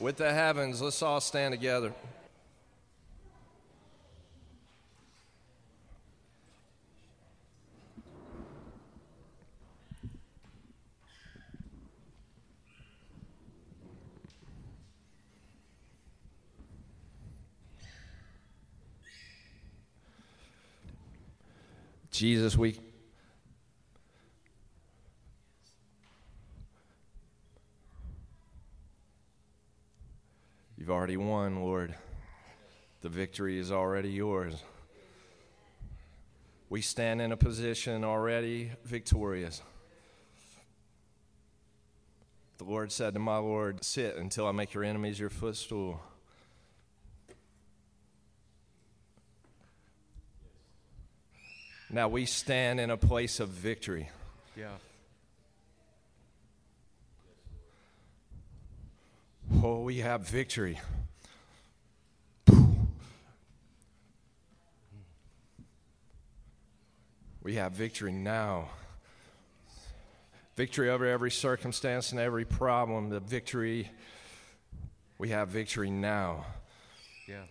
with the heavens. Let's all stand together. Jesus, we You've already won, Lord. The victory is already yours. We stand in a position already victorious. The Lord said to my Lord, Sit until I make your enemies your footstool. Now we stand in a place of victory. Yeah. Oh, we have victory. We have victory now. Victory over every circumstance and every problem. The victory, we have victory now. Yeah.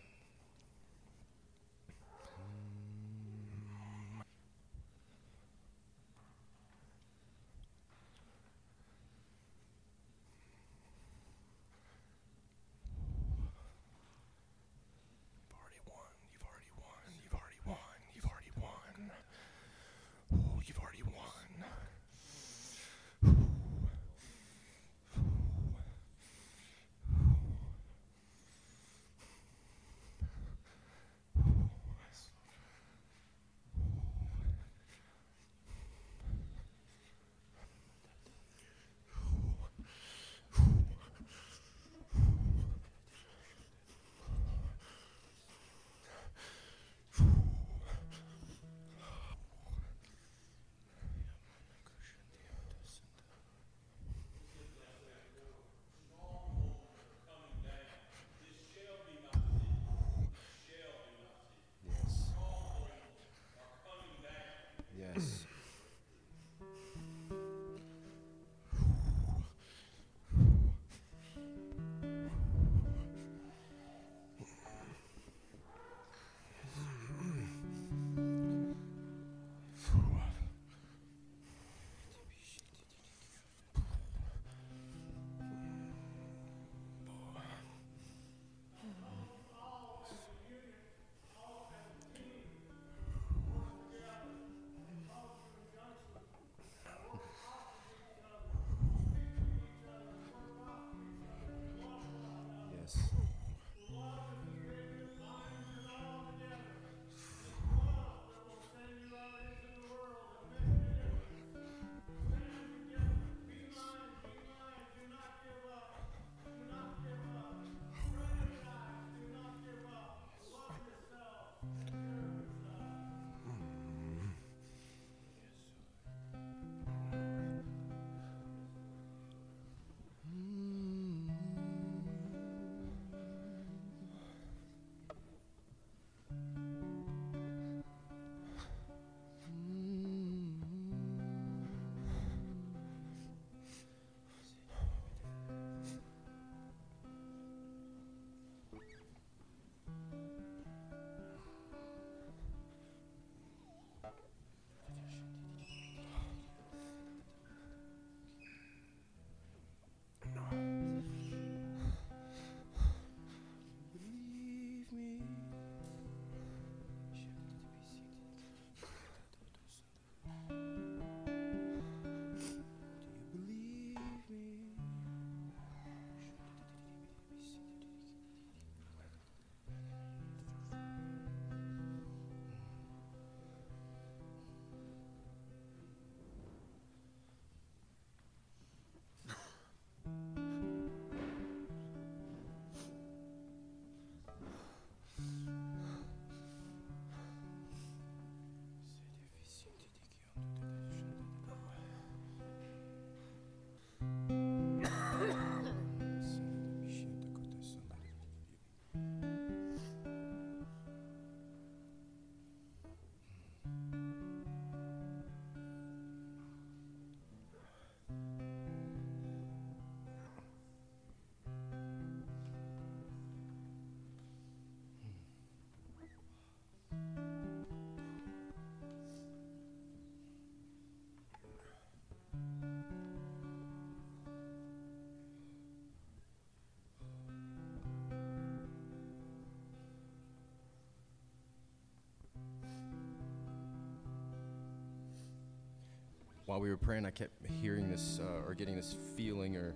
While we were praying, I kept hearing this uh, or getting this feeling, or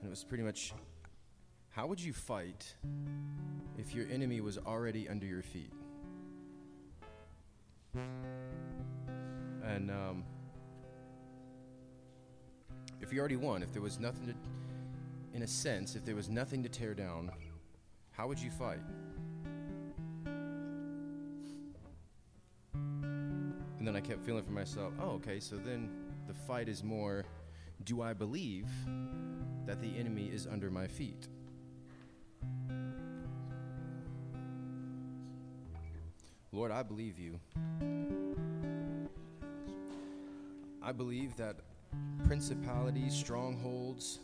and it was pretty much, how would you fight if your enemy was already under your feet? And um, if you already won, if there was nothing to, in a sense, if there was nothing to tear down, how would you fight? Then I kept feeling for myself, oh, okay, so then the fight is more do I believe that the enemy is under my feet? Lord, I believe you. I believe that principalities, strongholds,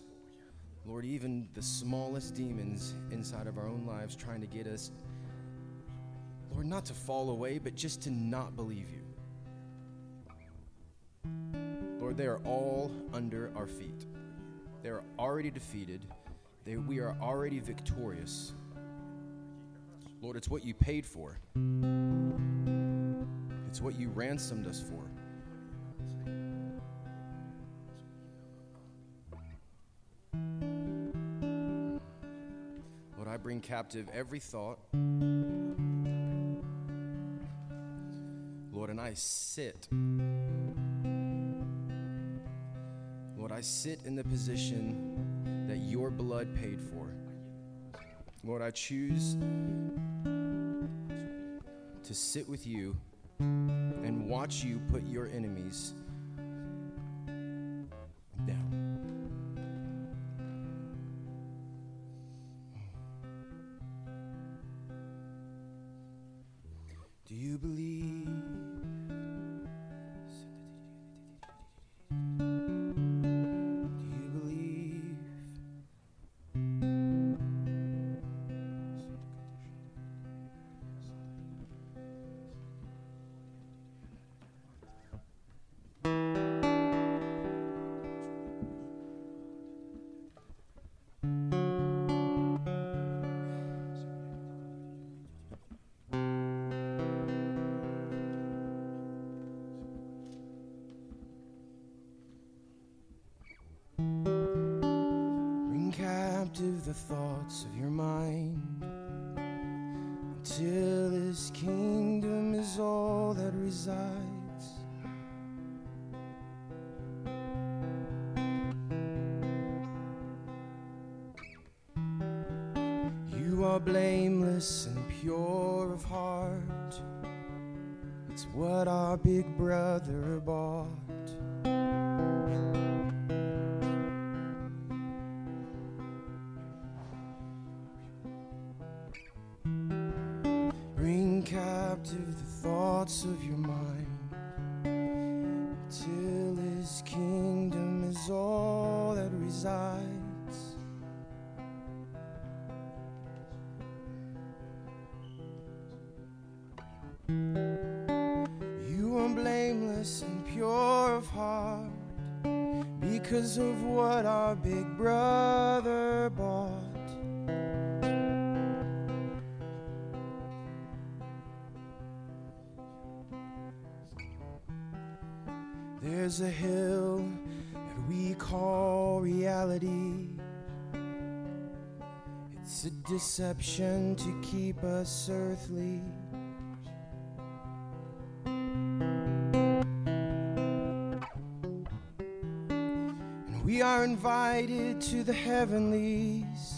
Lord, even the smallest demons inside of our own lives trying to get us, Lord, not to fall away, but just to not believe you. They are all under our feet. They are already defeated. They, we are already victorious. Lord, it's what you paid for, it's what you ransomed us for. Lord, I bring captive every thought. Lord, and I sit. Sit in the position that your blood paid for. Lord, I choose to sit with you and watch you put your enemies to keep us earthly. And we are invited to the heavenlies.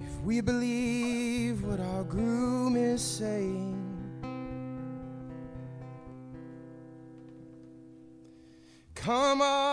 If we believe what our groom is saying. Come up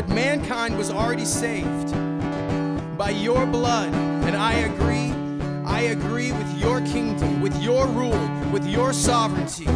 Lord, mankind was already saved by your blood. And I agree. I agree with your kingdom, with your rule, with your sovereignty.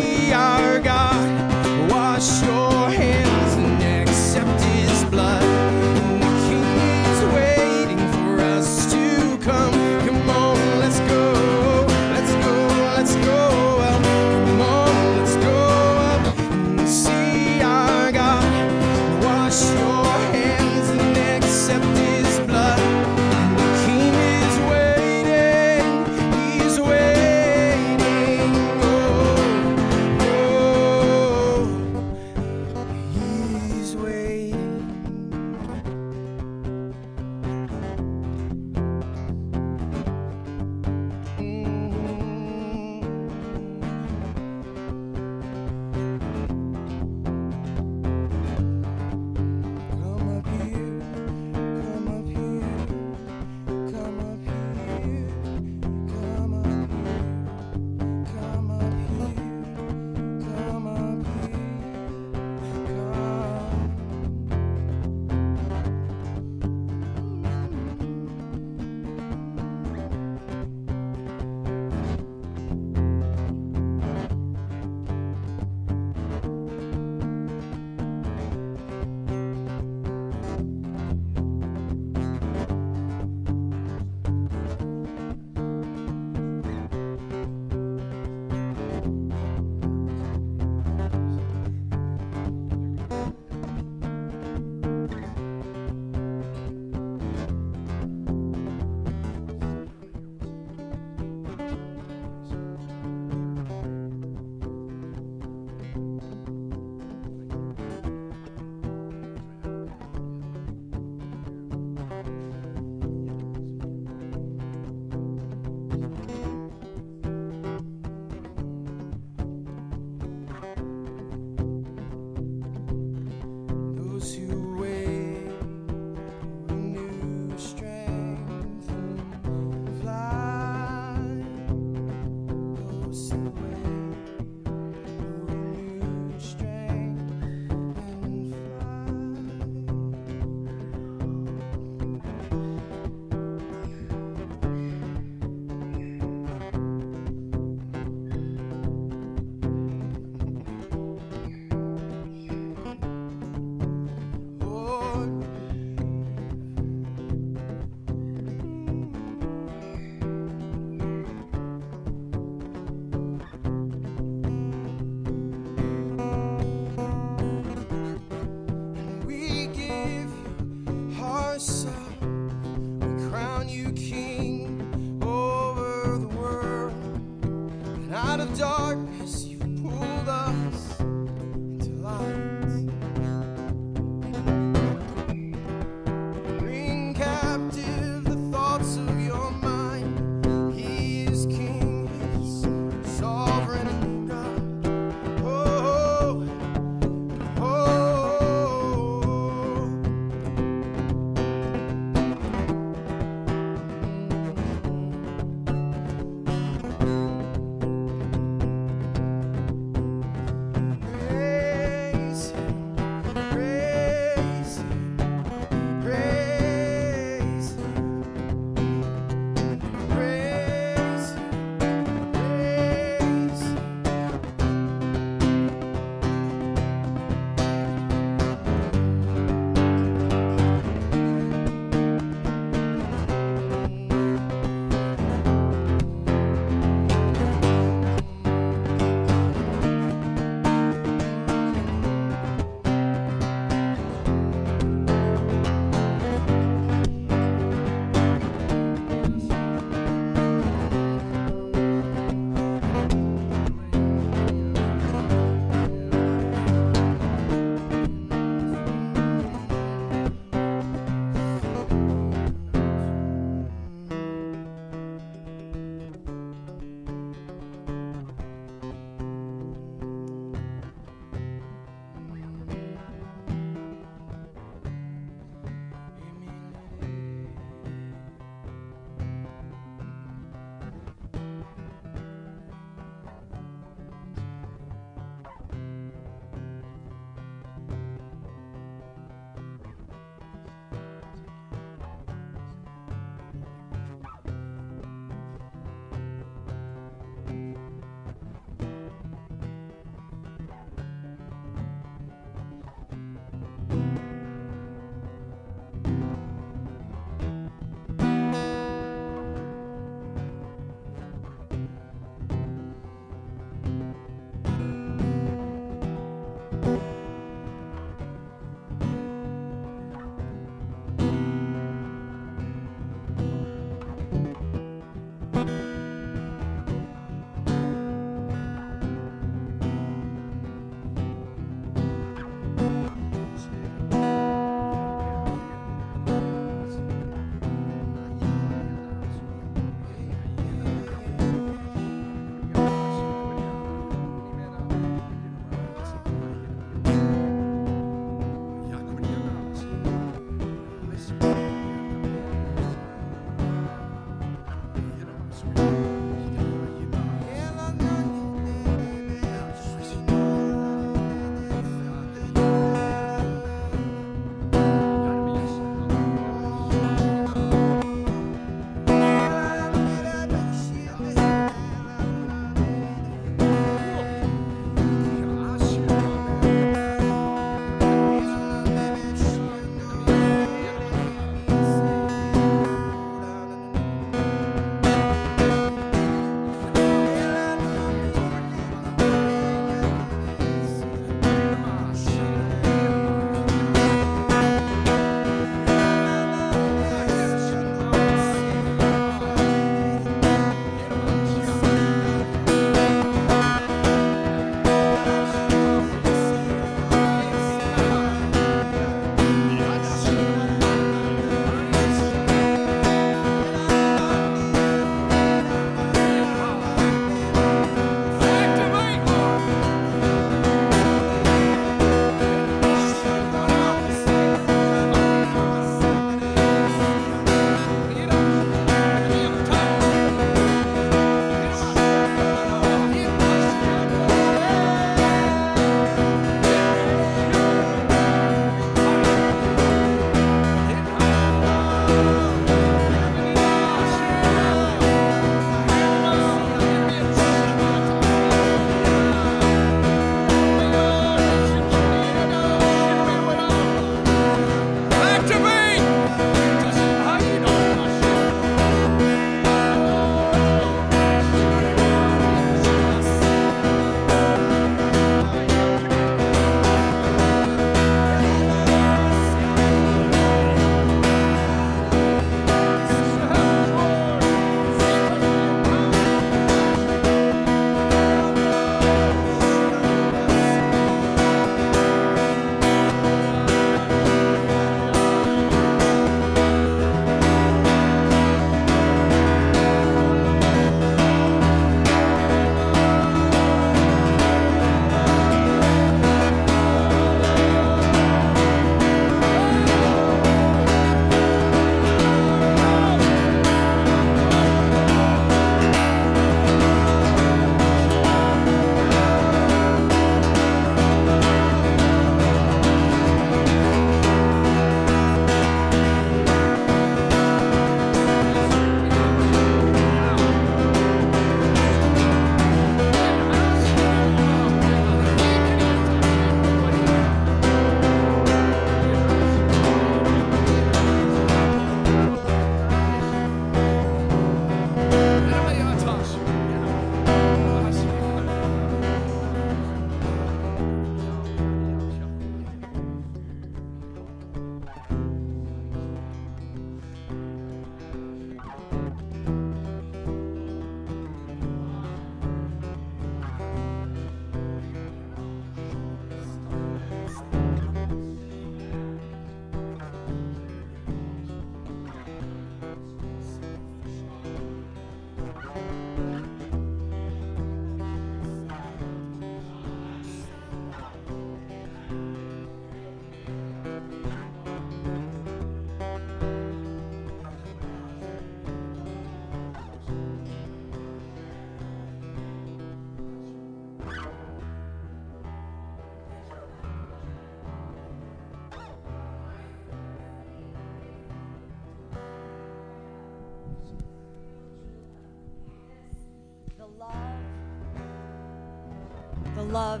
Love,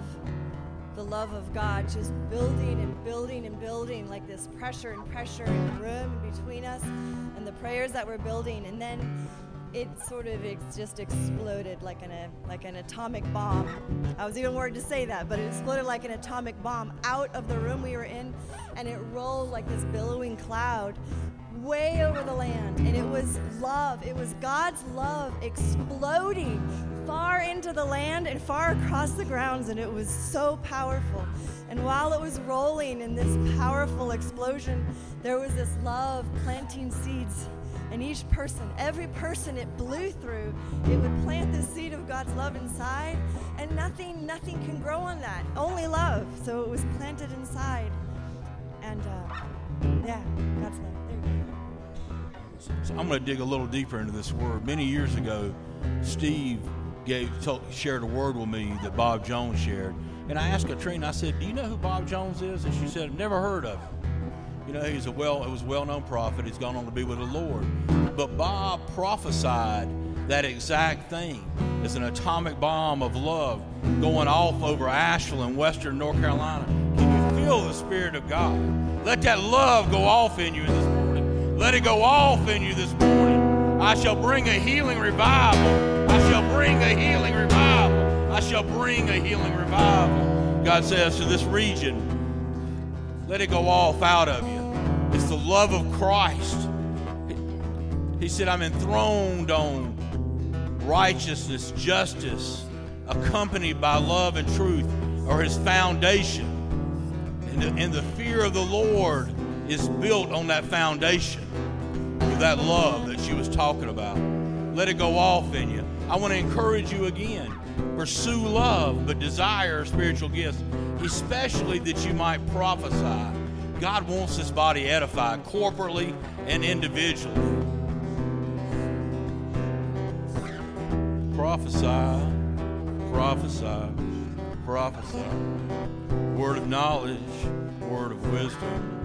the love of God just building and building and building like this pressure and pressure and room between us and the prayers that we're building. And then it sort of ex- just exploded like an, a, like an atomic bomb. I was even worried to say that, but it exploded like an atomic bomb out of the room we were in, and it rolled like this billowing cloud way over the land. And it was love, it was God's love exploding far into the land and far across the grounds, and it was so powerful. And while it was rolling in this powerful explosion, there was this love planting seeds and each person, every person it blew through, it would plant the seed of God's love inside, and nothing, nothing can grow on that. Only love. So it was planted inside. And uh, yeah, God's love. So I'm going to dig a little deeper into this word. Many years ago, Steve gave told, shared a word with me that Bob Jones shared, and I asked Katrina. I said, "Do you know who Bob Jones is?" And she said, "I've never heard of him." You know, he's a well, it was well-known prophet. He's gone on to be with the Lord. But Bob prophesied that exact thing. It's an atomic bomb of love going off over Ashland, western North Carolina. Can you feel the Spirit of God? Let that love go off in you. Let it go off in you this morning. I shall bring a healing revival. I shall bring a healing revival. I shall bring a healing revival. God says to this region, let it go off out of you. It's the love of Christ. He said, I'm enthroned on righteousness, justice, accompanied by love and truth, or his foundation. And the, and the fear of the Lord is built on that foundation with that love that she was talking about. Let it go off in you. I want to encourage you again. Pursue love, but desire spiritual gifts, especially that you might prophesy. God wants this body edified corporately and individually. Prophesy, prophesy, prophesy. Word of knowledge, word of wisdom.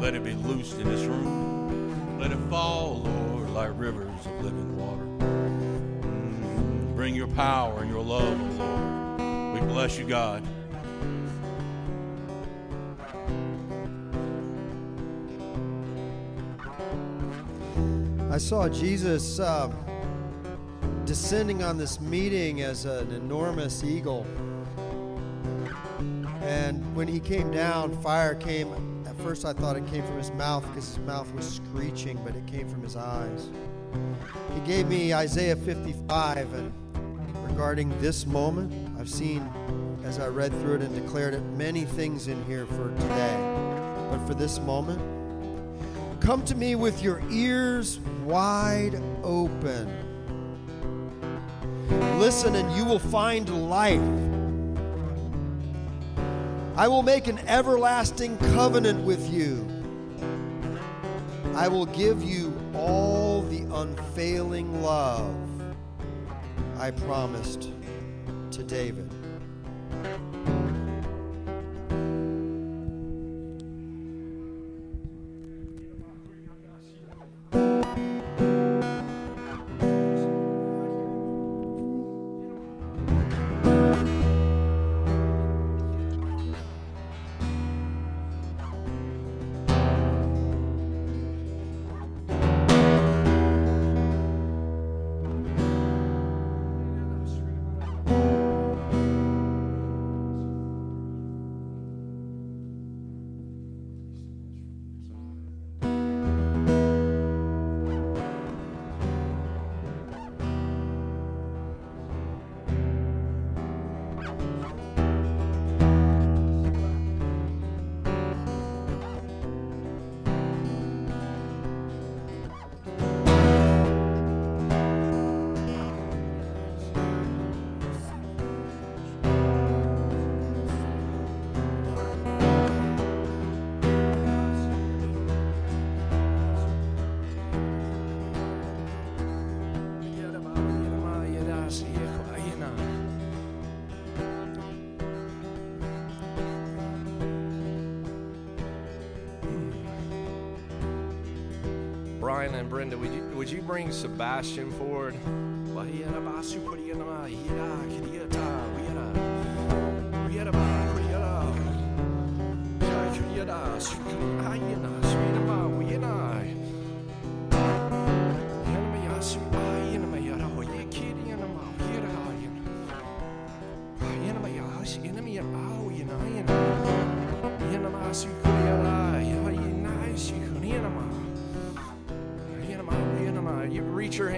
Let it be loosed in this room. Let it fall, Lord, like rivers of living water. Mm, Bring your power and your love, O Lord. We bless you, God. I saw Jesus uh, descending on this meeting as an enormous eagle. And when he came down, fire came. At first, I thought it came from his mouth because his mouth was screeching, but it came from his eyes. He gave me Isaiah 55, and regarding this moment, I've seen, as I read through it and declared it, many things in here for today. But for this moment, Come to me with your ears wide open. Listen, and you will find life. I will make an everlasting covenant with you. I will give you all the unfailing love I promised to David. Brian and Brenda, would you would you bring Sebastian forward?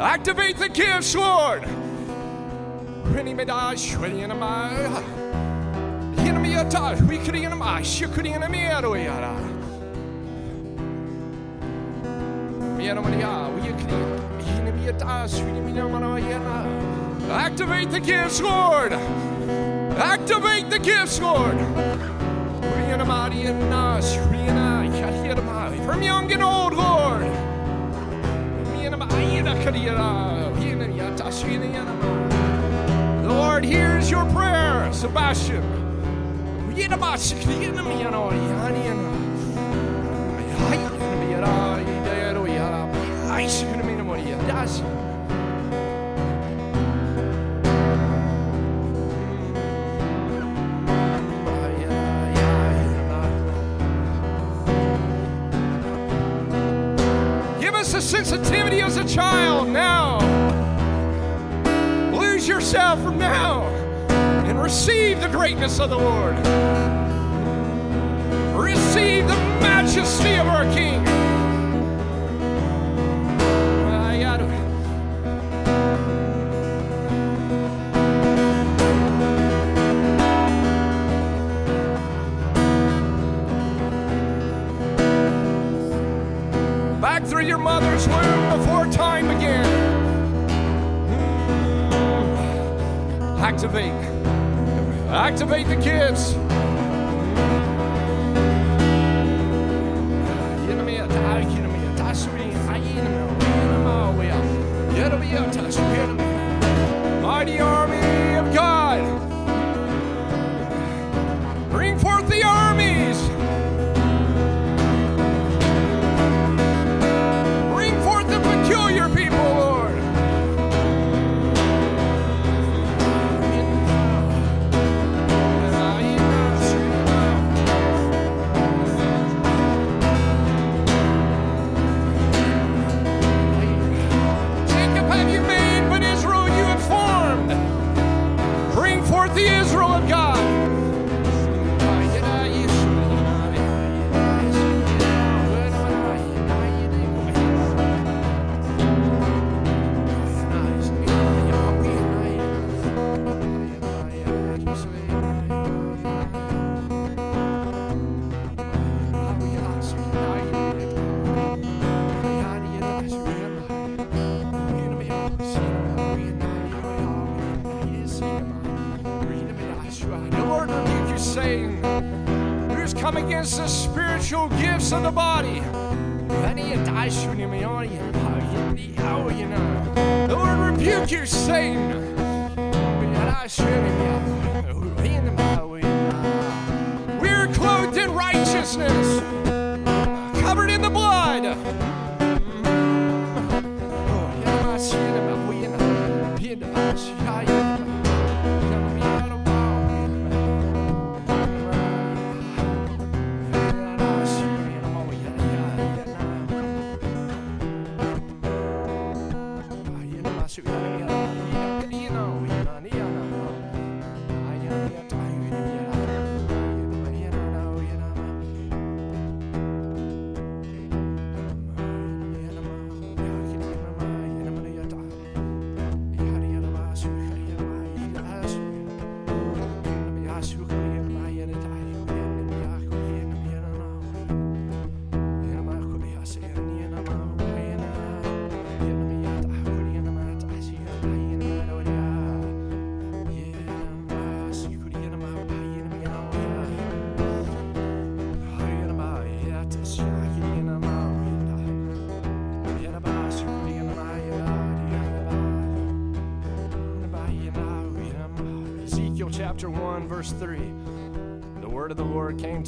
Activate the gifts, Lord. Activate the gifts, Lord. Activate the gifts, Lord. From young and old, The Lord hears your prayer, Sebastian. Greatness of the Lord. Receive the majesty of our King. Back through your mother's womb before time began. Hmm. Activate. Activate the kids. Of the body? The Lord rebuke you, Satan. We're clothed in righteousness, covered in the blood.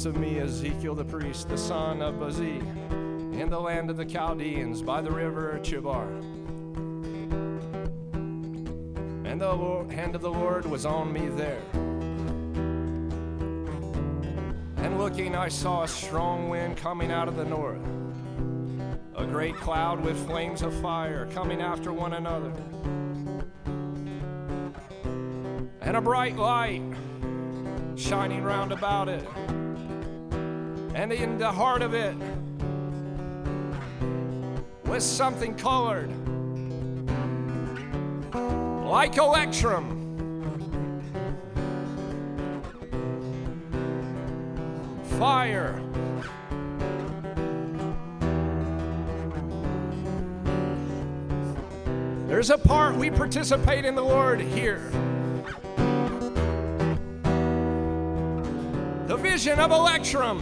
To me, Ezekiel the priest, the son of Buzi, in the land of the Chaldeans by the river Chebar. And the hand of the Lord was on me there. And looking, I saw a strong wind coming out of the north, a great cloud with flames of fire coming after one another, and a bright light shining round about it. And in the heart of it was something colored like electrum. Fire. There's a part we participate in the Lord here. The vision of electrum,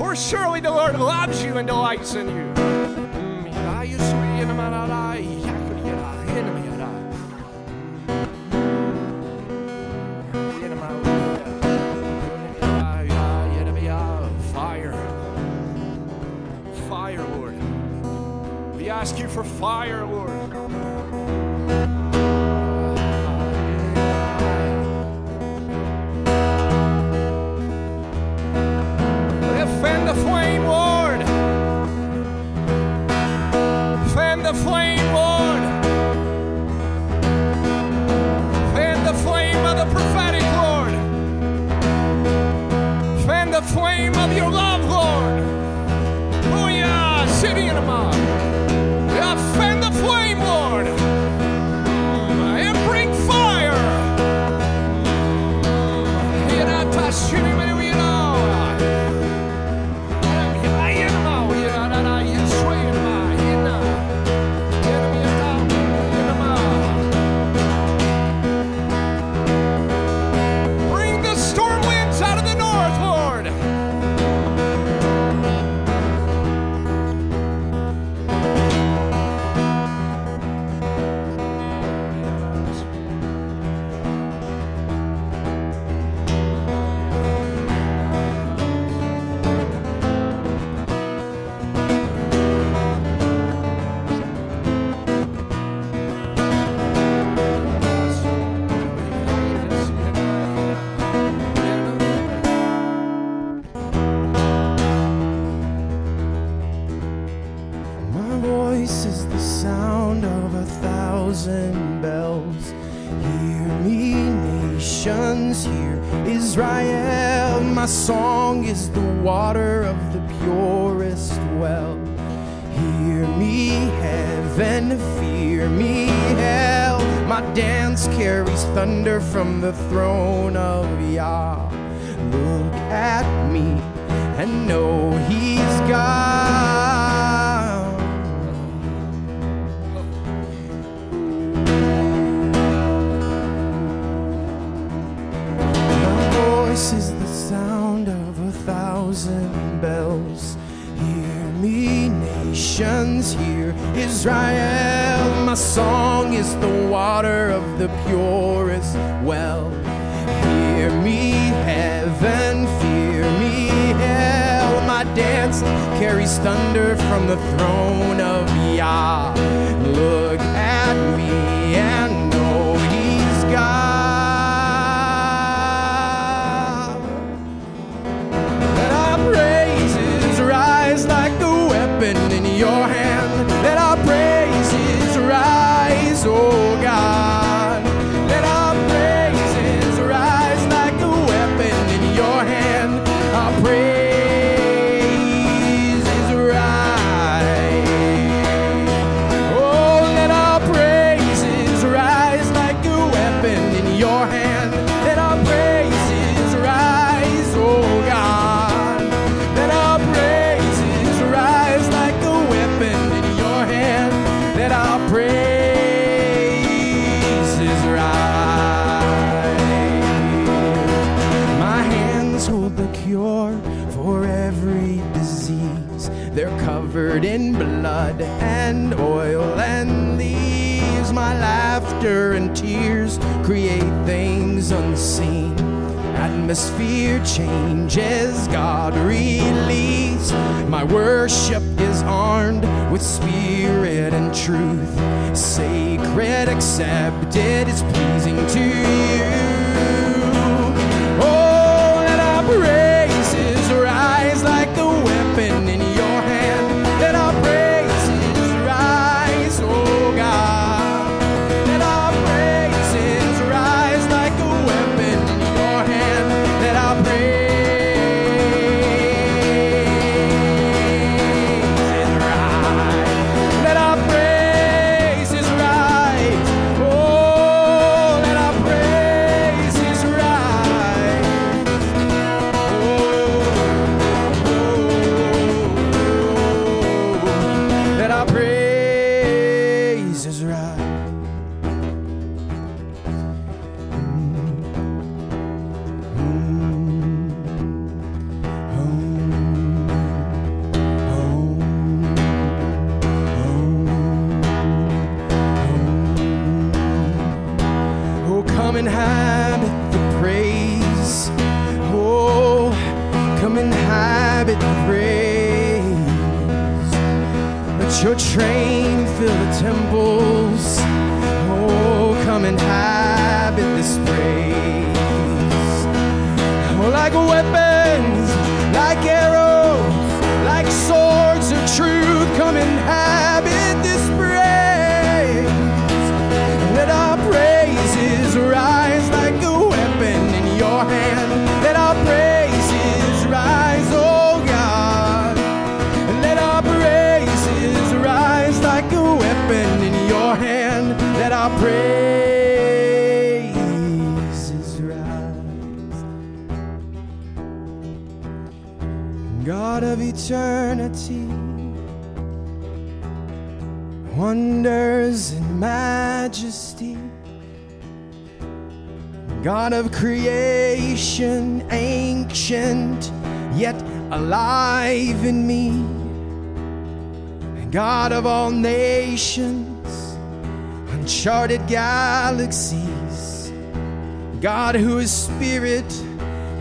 For surely the Lord loves you and delights in you. Fire. Fire, Lord. We ask you for fire, Lord. The flame, Lord. Fan the flame, Lord. Fan the flame of the prophetic, Lord. Fan the flame of your love, Lord. Yeah, city in a voice is the sound of a thousand bells. Hear me, nations, hear Israel. My song is the water of the purest well. Hear me, heaven, fear me, hell. My dance carries thunder from the throne of Yah. Look at me and know He's God. Thousand bells. Hear me, nations, hear Israel. My song is the water of the purest well. Hear me, heaven, fear me, hell. My dance carries thunder from the throne of Yah. Look at me and Atmosphere changes, God release. My worship is armed with spirit and truth. Sacred, accepted, is pleasing to you. God of creation, ancient, yet alive in me. God of all nations, uncharted galaxies. God who is spirit,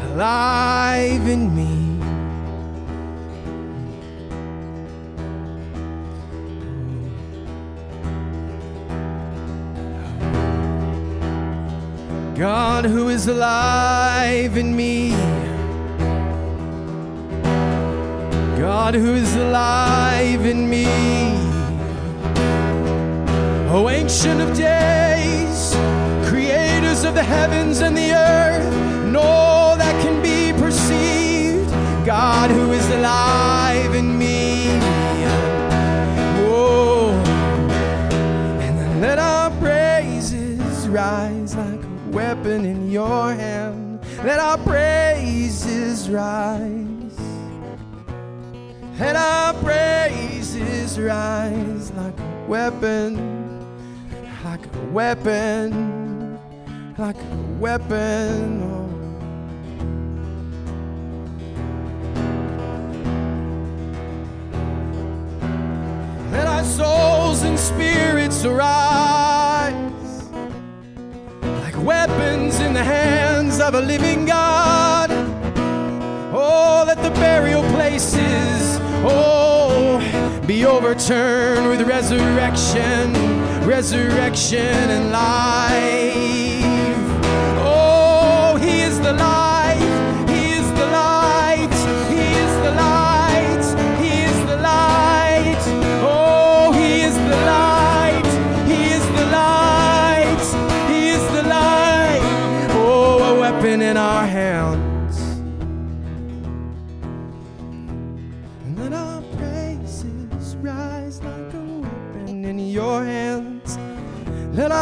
alive in me. God who is alive in me. God who is alive in me. Oh, ancient of days, creators of the heavens and the earth, and all that can be perceived. God who is alive weapon in your hand. Let our praises rise. Let our praises rise like a weapon, like a weapon, like a weapon. Oh. Let our souls and spirits arise weapons in the hands of a living God. Oh, let the burial places, oh, be overturned with resurrection, resurrection and life.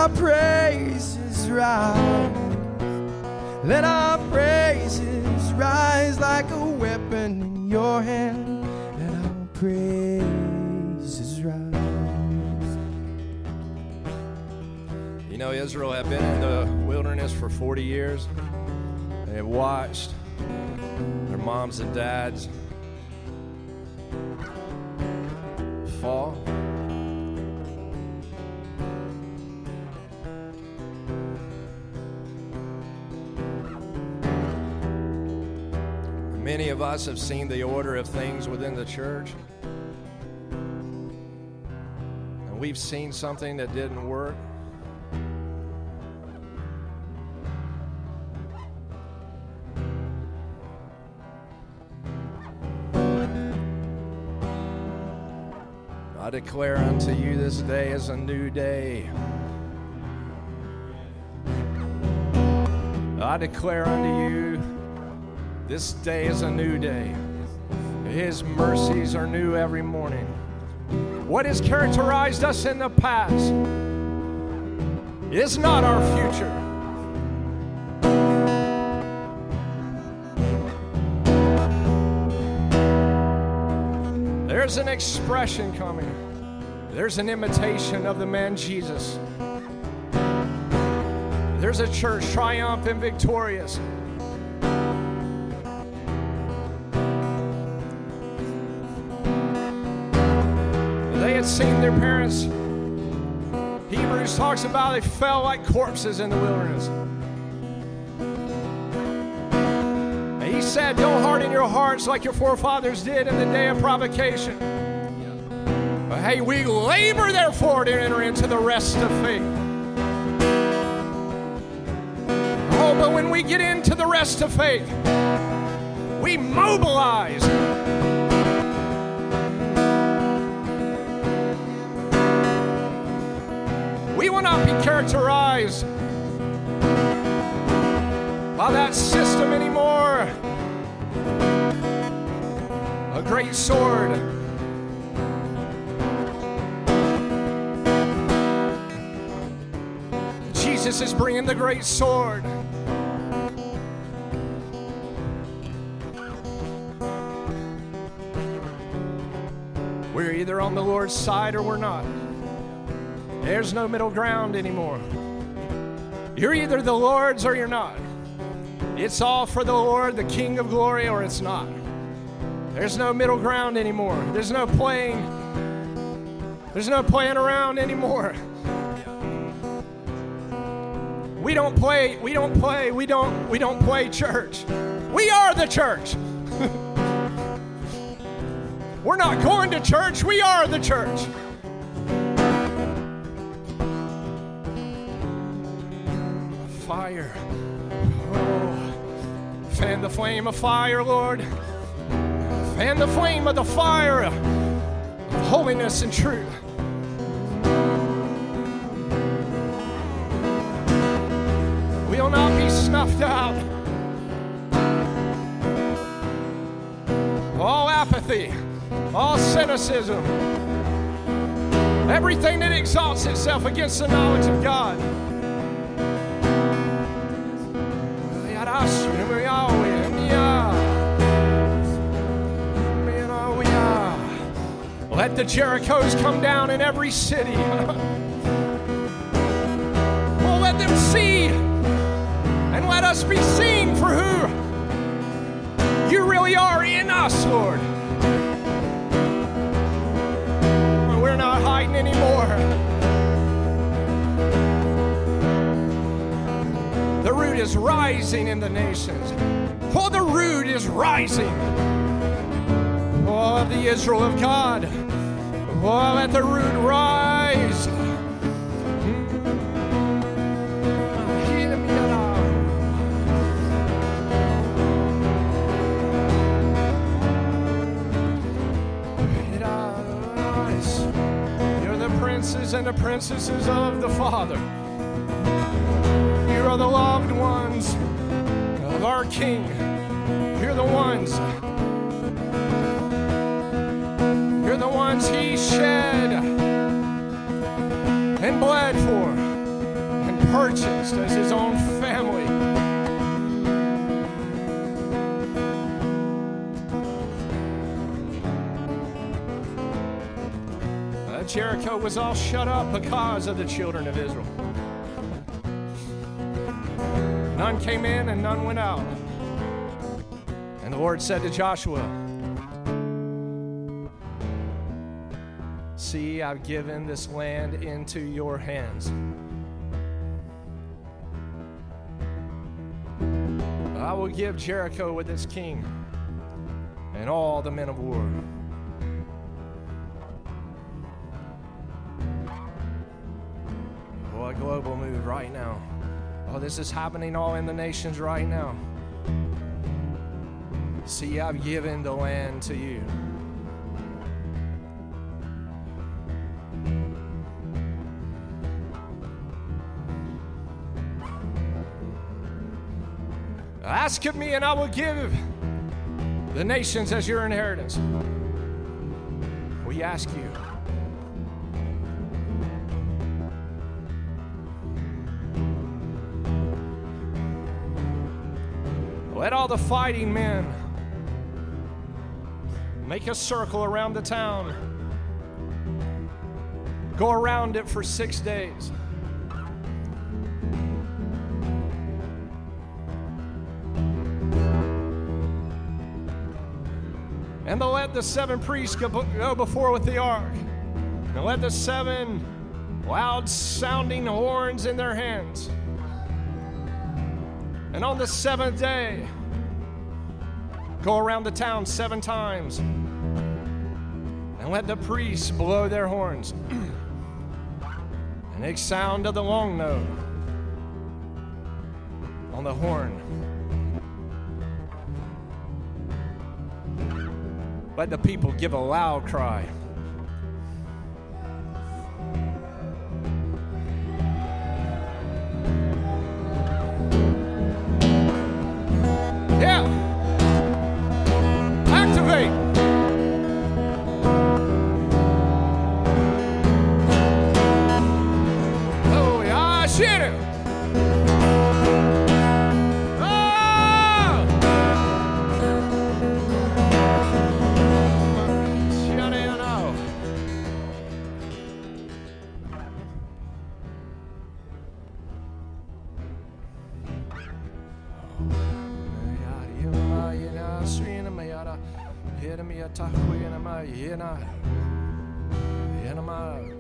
Our praises rise. Let our praises rise like a weapon in your hand. Let our praises rise. You know, Israel had been in the wilderness for 40 years. They had watched their moms and dads fall. Many of us have seen the order of things within the church. And we've seen something that didn't work. I declare unto you this day is a new day. I declare unto you this day is a new day. His mercies are new every morning. What has characterized us in the past is not our future. There's an expression coming. There's an imitation of the man Jesus. There's a church triumphant, victorious. Had seen their parents. Hebrews talks about they fell like corpses in the wilderness. And he said, Don't harden your hearts like your forefathers did in the day of provocation. But hey, we labor therefore to enter into the rest of faith. Oh, but when we get into the rest of faith, we mobilize. Will not be characterized by that system anymore. A great sword. Jesus is bringing the great sword. We're either on the Lord's side or we're not. There's no middle ground anymore. You're either the Lord's or you're not. It's all for the Lord, the King of glory, or it's not. There's no middle ground anymore. There's no playing. There's no playing around anymore. We don't play, we don't play, we don't we don't play church. We are the church. We're not going to church, we are the church. Fire. Oh, fan the flame of fire, Lord. Fan the flame of the fire of holiness and truth. We'll not be snuffed out. All apathy, all cynicism, everything that exalts itself against the knowledge of God. Let the Jerichos come down in every city. oh, let them see and let us be seen for who you really are in us, Lord. We're not hiding anymore. Is rising in the nations. Oh, the root is rising. Oh, the Israel of God. Oh, let the root rise. You're the princes and the princesses of the Father. The loved ones of our King. You're the ones. You're the ones He shed and bled for and purchased as His own family. Uh, Jericho was all shut up because of the children of Israel. None came in and none went out. And the Lord said to Joshua, See, I've given this land into your hands. I will give Jericho with its king and all the men of war. A global move right now. Oh, this is happening all in the nations right now. See, I've given the land to you. Ask of me, and I will give the nations as your inheritance. We ask you. Let all the fighting men make a circle around the town. Go around it for six days. And to let the seven priests go before with the ark. And let the seven loud sounding horns in their hands. And on the seventh day, go around the town seven times. And let the priests blow their horns. and make sound of the long note on the horn. Let the people give a loud cry. Yep.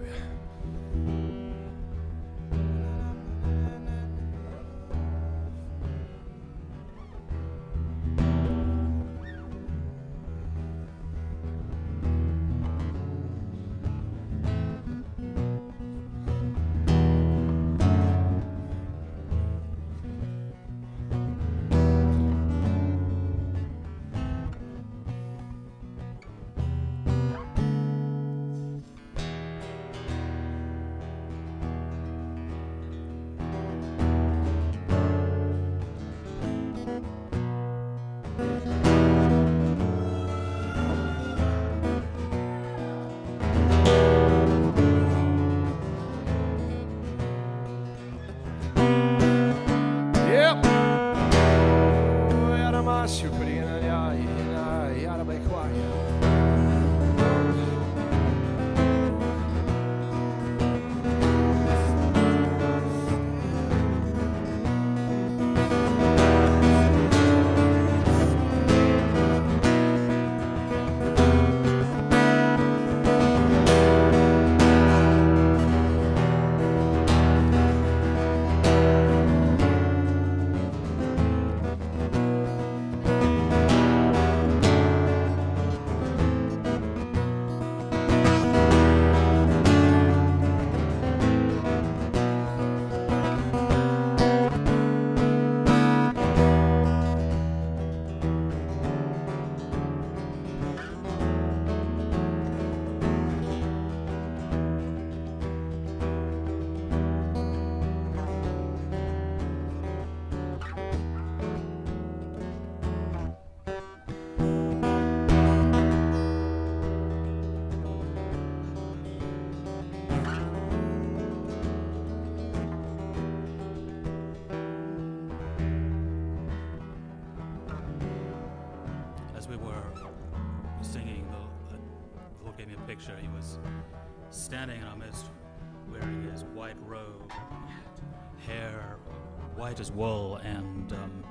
White as wool, and um,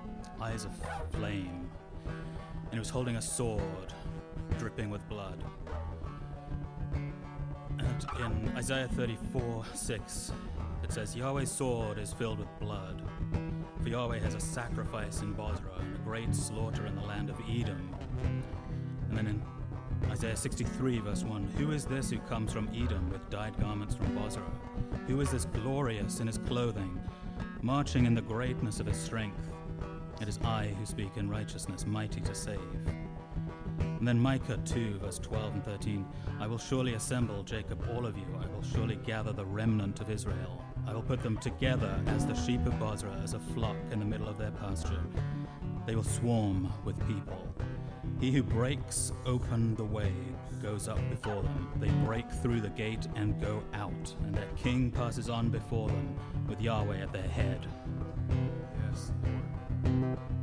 eyes of flame. And he was holding a sword, dripping with blood. And in Isaiah 34 6, it says, Yahweh's sword is filled with blood. For Yahweh has a sacrifice in Bozrah and a great slaughter in the land of Edom. And then in Isaiah 63, verse 1 Who is this who comes from Edom with dyed garments from Bozrah? Who is this glorious in his clothing, marching in the greatness of his strength? It is I who speak in righteousness, mighty to save. And then Micah 2, verse 12 and 13 I will surely assemble Jacob, all of you. I will surely gather the remnant of Israel. I will put them together as the sheep of Bozrah, as a flock in the middle of their pasture. They will swarm with people. He who breaks open the way goes up before them. They break through the gate and go out, and their king passes on before them with Yahweh at their head. Yes, Thank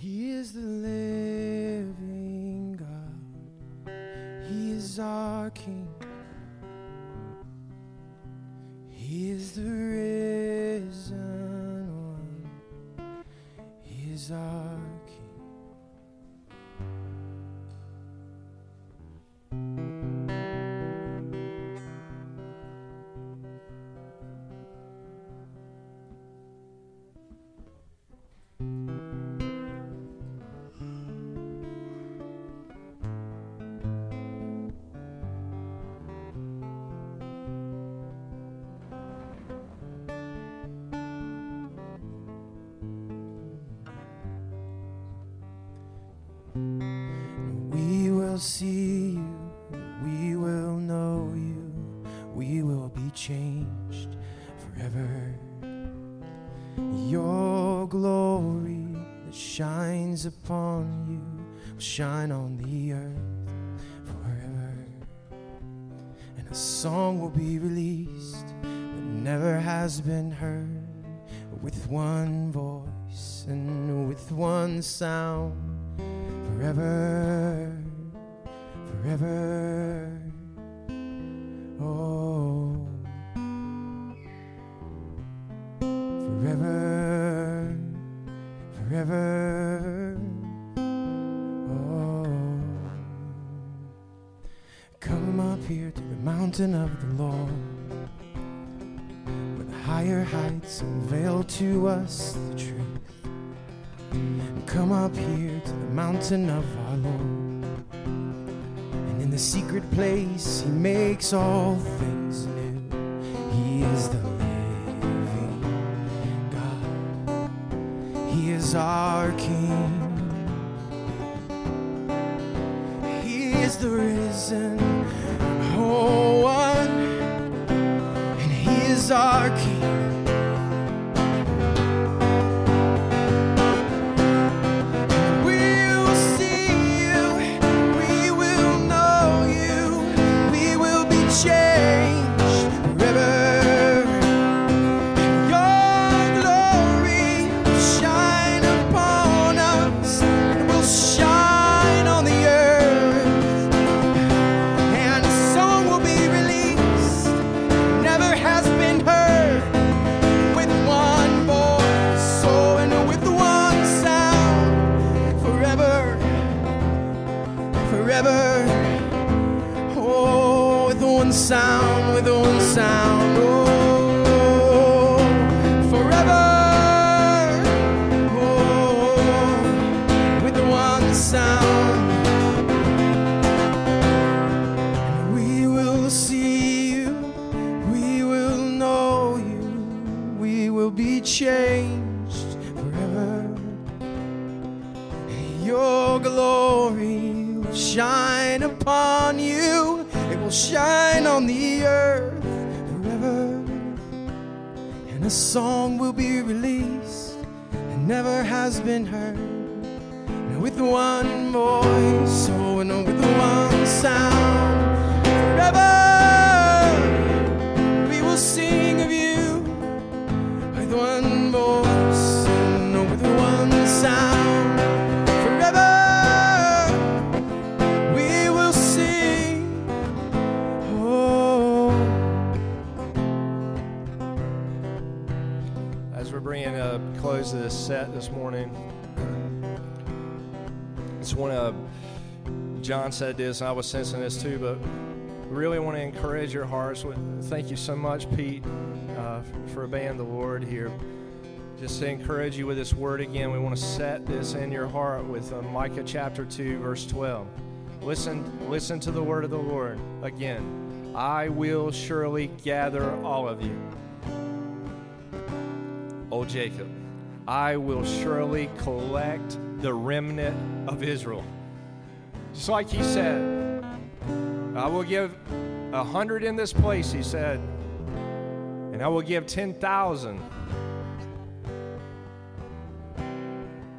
He is the living shine on the earth forever. And a song will be released that never has been heard with one voice and with one sound forever, He John said this, and I was sensing this too, but really want to encourage your hearts. Thank you so much, Pete, uh, for obeying the Lord here. Just to encourage you with this word again, we want to set this in your heart with uh, Micah chapter 2, verse 12. Listen, listen to the word of the Lord again. I will surely gather all of you. O Jacob, I will surely collect the remnant of Israel. Just like he said, I will give a hundred in this place, he said, and I will give 10,000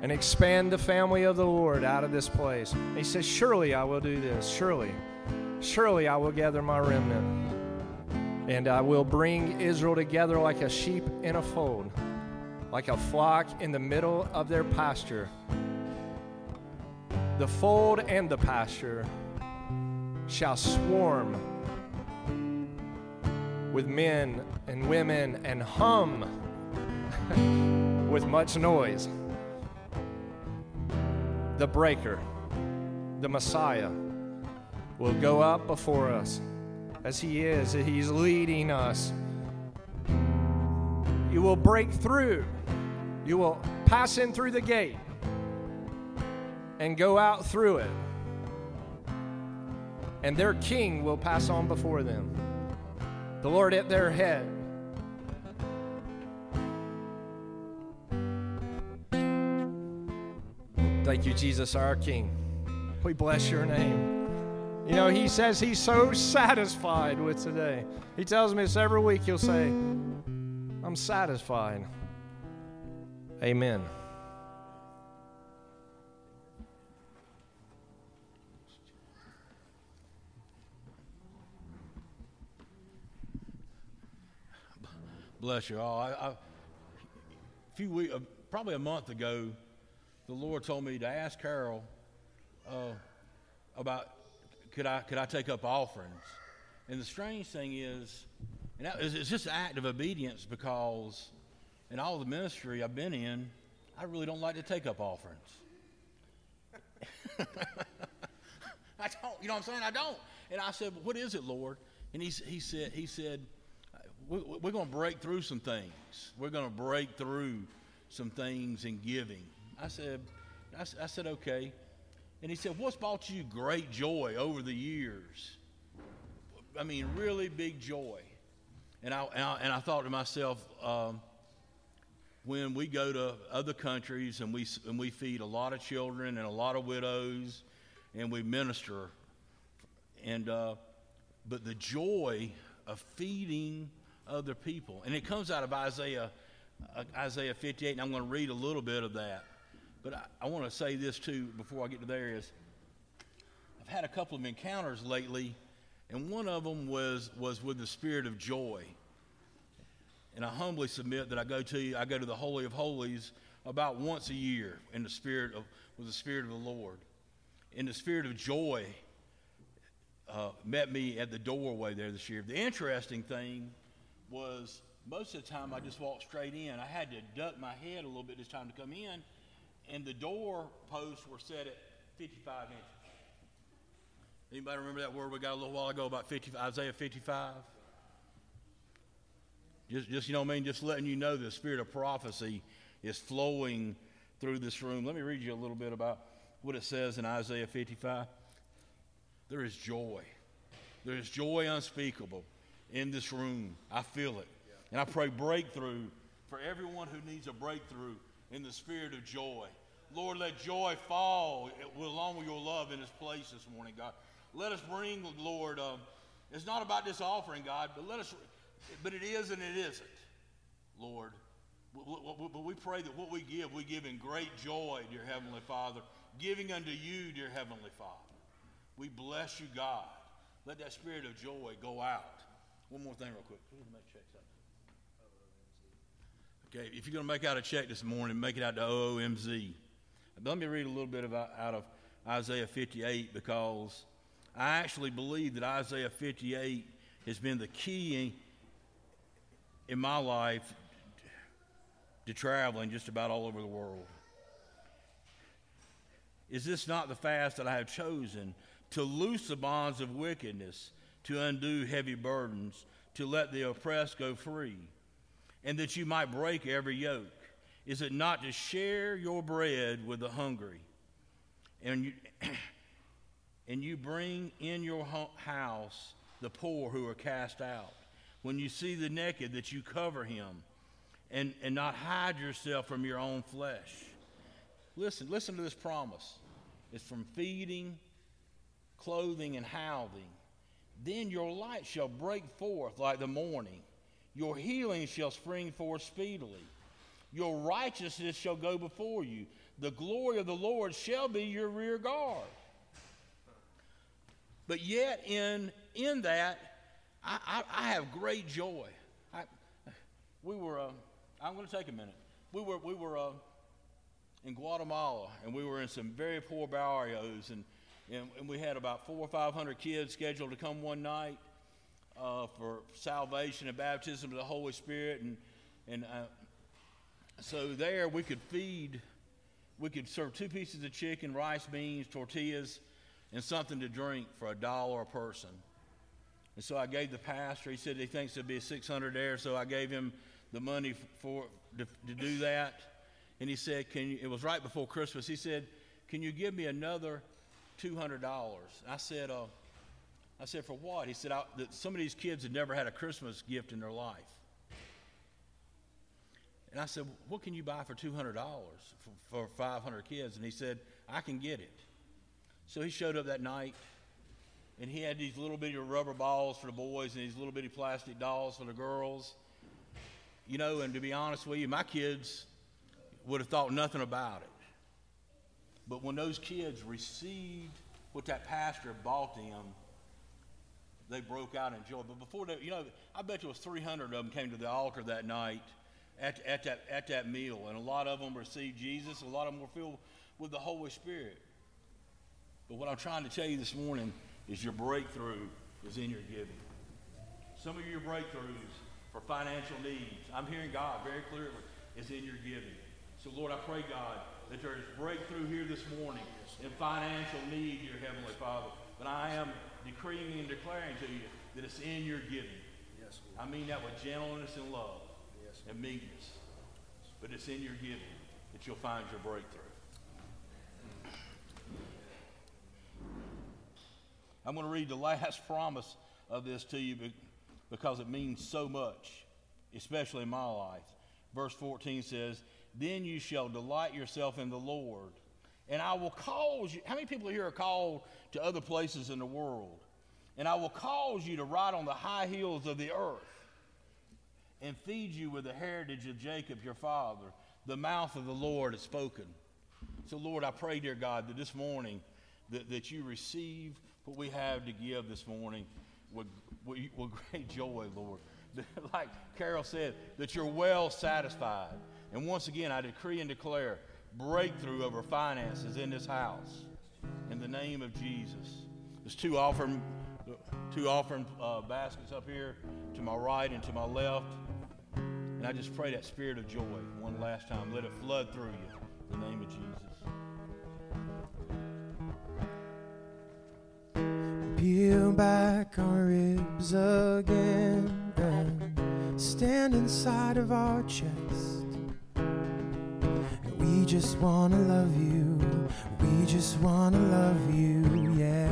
and expand the family of the Lord out of this place. And he says, Surely I will do this. Surely, surely I will gather my remnant. And I will bring Israel together like a sheep in a fold, like a flock in the middle of their pasture. The fold and the pasture shall swarm with men and women and hum with much noise. The breaker, the Messiah, will go up before us as he is, he's leading us. You will break through, you will pass in through the gate and go out through it. And their king will pass on before them, the Lord at their head. Thank you, Jesus, our King. We bless your name. You know, he says he's so satisfied with today. He tells me this every week. He'll say, I'm satisfied. Amen. Bless you all. I, I, a few weeks, uh, probably a month ago, the Lord told me to ask Carol uh, about could I could I take up offerings. And the strange thing is, and that it's just an act of obedience because in all the ministry I've been in, I really don't like to take up offerings. I don't. You know what I'm saying? I don't. And I said, well, "What is it, Lord?" And he he said he said we're going to break through some things. We're going to break through some things in giving. I said, I, said, okay. And he said, what's brought you great joy over the years? I mean, really big joy. And I, and I, and I thought to myself, um, when we go to other countries and we, and we feed a lot of children and a lot of widows and we minister, and, uh, but the joy of feeding other people. And it comes out of Isaiah, uh, Isaiah 58, and I'm going to read a little bit of that. But I, I want to say this too before I get to there is I've had a couple of encounters lately, and one of them was, was with the spirit of joy. And I humbly submit that I go to I go to the Holy of Holies about once a year in the spirit of with the spirit of the Lord. In the spirit of joy uh, met me at the doorway there this year. The interesting thing was most of the time I just walked straight in. I had to duck my head a little bit this time to come in, and the door posts were set at 55 inches. Anybody remember that word we got a little while ago about 50, Isaiah 55? Just, just you know what I mean? Just letting you know the spirit of prophecy is flowing through this room. Let me read you a little bit about what it says in Isaiah 55. There is joy. There is joy unspeakable in this room. I feel it. And I pray breakthrough for everyone who needs a breakthrough in the spirit of joy. Lord, let joy fall along with your love in this place this morning, God. Let us bring, Lord, um, it's not about this offering, God, but let us, but it is and it isn't, Lord. But we pray that what we give, we give in great joy, dear Heavenly Father, giving unto you, dear Heavenly Father. We bless you, God. Let that spirit of joy go out. One more thing, real quick. Gonna make checks out? Okay, if you're going to make out a check this morning, make it out to OOMZ. Let me read a little bit about, uh, out of Isaiah 58 because I actually believe that Isaiah 58 has been the key in my life to traveling just about all over the world. Is this not the fast that I have chosen to loose the bonds of wickedness, to undo heavy burdens, to let the oppressed go free, and that you might break every yoke? Is it not to share your bread with the hungry? And you, and you bring in your house the poor who are cast out. When you see the naked, that you cover him and, and not hide yourself from your own flesh. Listen, listen to this promise. It's from feeding, clothing, and housing. Then your light shall break forth like the morning. Your healing shall spring forth speedily. Your righteousness shall go before you. The glory of the Lord shall be your rear guard. But yet, in, in that, I, I, I have great joy. I, we were, uh, I'm going to take a minute. We were, we were uh, in Guatemala, and we were in some very poor barrios, and, and, and we had about four or five hundred kids scheduled to come one night uh, for salvation and baptism of the Holy Spirit, and, and uh, so there we could feed, we could serve two pieces of chicken, rice, beans, tortillas, and something to drink for a dollar a person. And so I gave the pastor, he said he thinks there'd be a 600 there, so I gave him the money for to, to do that. And he said, "Can you?" It was right before Christmas. He said, "Can you give me another $200?" I said, uh, "I said for what?" He said, that "Some of these kids had never had a Christmas gift in their life." And I said, What can you buy for $200 for, for 500 kids? And he said, I can get it. So he showed up that night, and he had these little bitty rubber balls for the boys and these little bitty plastic dolls for the girls. You know, and to be honest with you, my kids would have thought nothing about it. But when those kids received what that pastor bought them, they broke out in joy. But before that, you know, I bet there was 300 of them came to the altar that night at, at, that, at that meal. And a lot of them received Jesus, a lot of them were filled with the Holy Spirit. But what I'm trying to tell you this morning is your breakthrough is in your giving. Some of your breakthroughs for financial needs, I'm hearing God very clearly, is in your giving. So, Lord, I pray, God, that there is breakthrough here this morning in financial need, dear Heavenly Father. But I am decreeing and declaring to you that it's in your giving. Yes, I mean that with gentleness and love yes, and meekness. But it's in your giving that you'll find your breakthrough. I'm going to read the last promise of this to you because it means so much, especially in my life. Verse 14 says, then you shall delight yourself in the Lord, and I will cause you. How many people here are called to other places in the world? And I will cause you to ride on the high hills of the earth and feed you with the heritage of Jacob your father. The mouth of the Lord has spoken. So, Lord, I pray, dear God, that this morning that, that you receive what we have to give this morning with, with, with great joy, Lord. like Carol said, that you're well satisfied. And once again, I decree and declare breakthrough over finances in this house. In the name of Jesus. There's two offering, two offering uh, baskets up here to my right and to my left. And I just pray that spirit of joy one last time. Let it flood through you. In the name of Jesus. Peel back our ribs again and stand inside of our chest. We just wanna love you. We just wanna love you, yeah.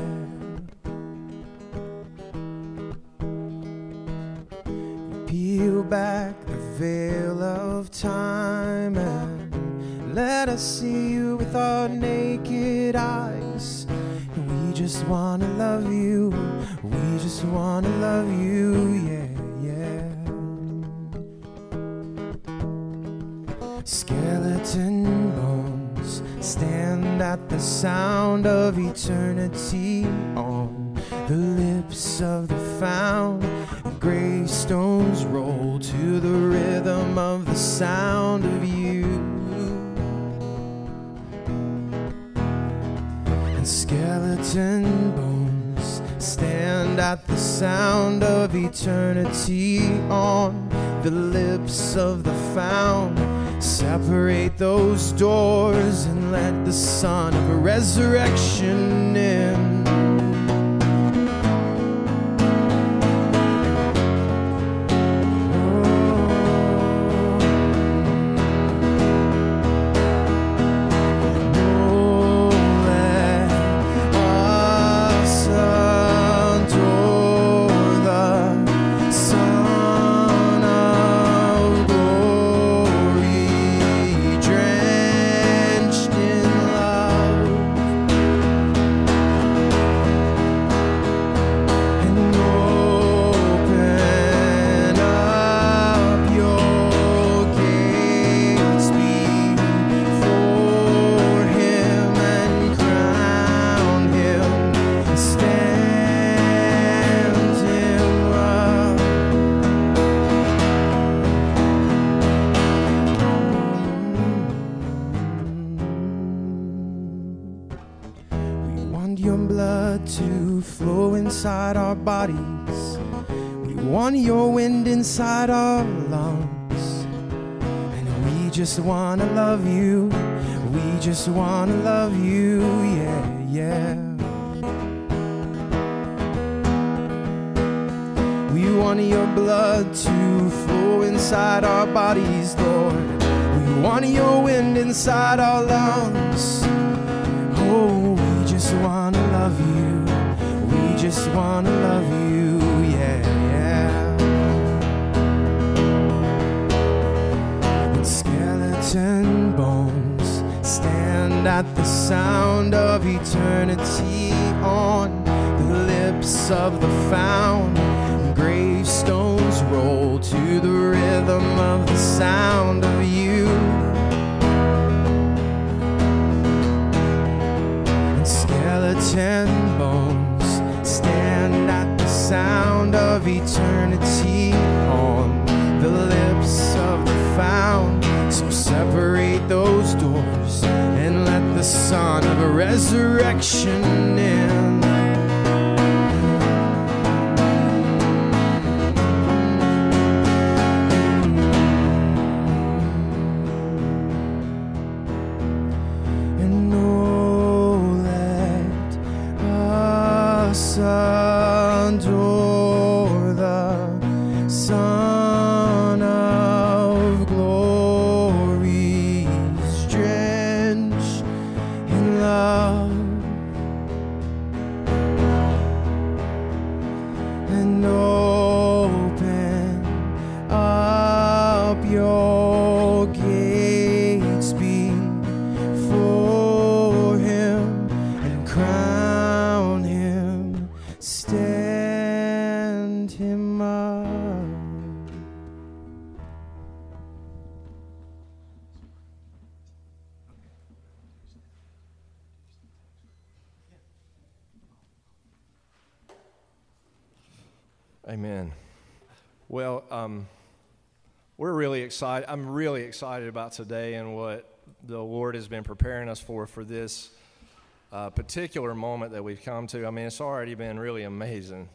Peel back the veil of time and let us see you with our naked eyes. We just wanna love you. We just wanna love you, the sound of eternity on the lips of the found. Gray stones roll to the rhythm of the sound of you. And skeleton bones stand at the sound of eternity on the lips of the found. Separate those doors and let the sun of resurrection in. Excited. I'm really excited about today and what the Lord has been preparing us for for this uh, particular moment that we've come to. I mean, it's already been really amazing,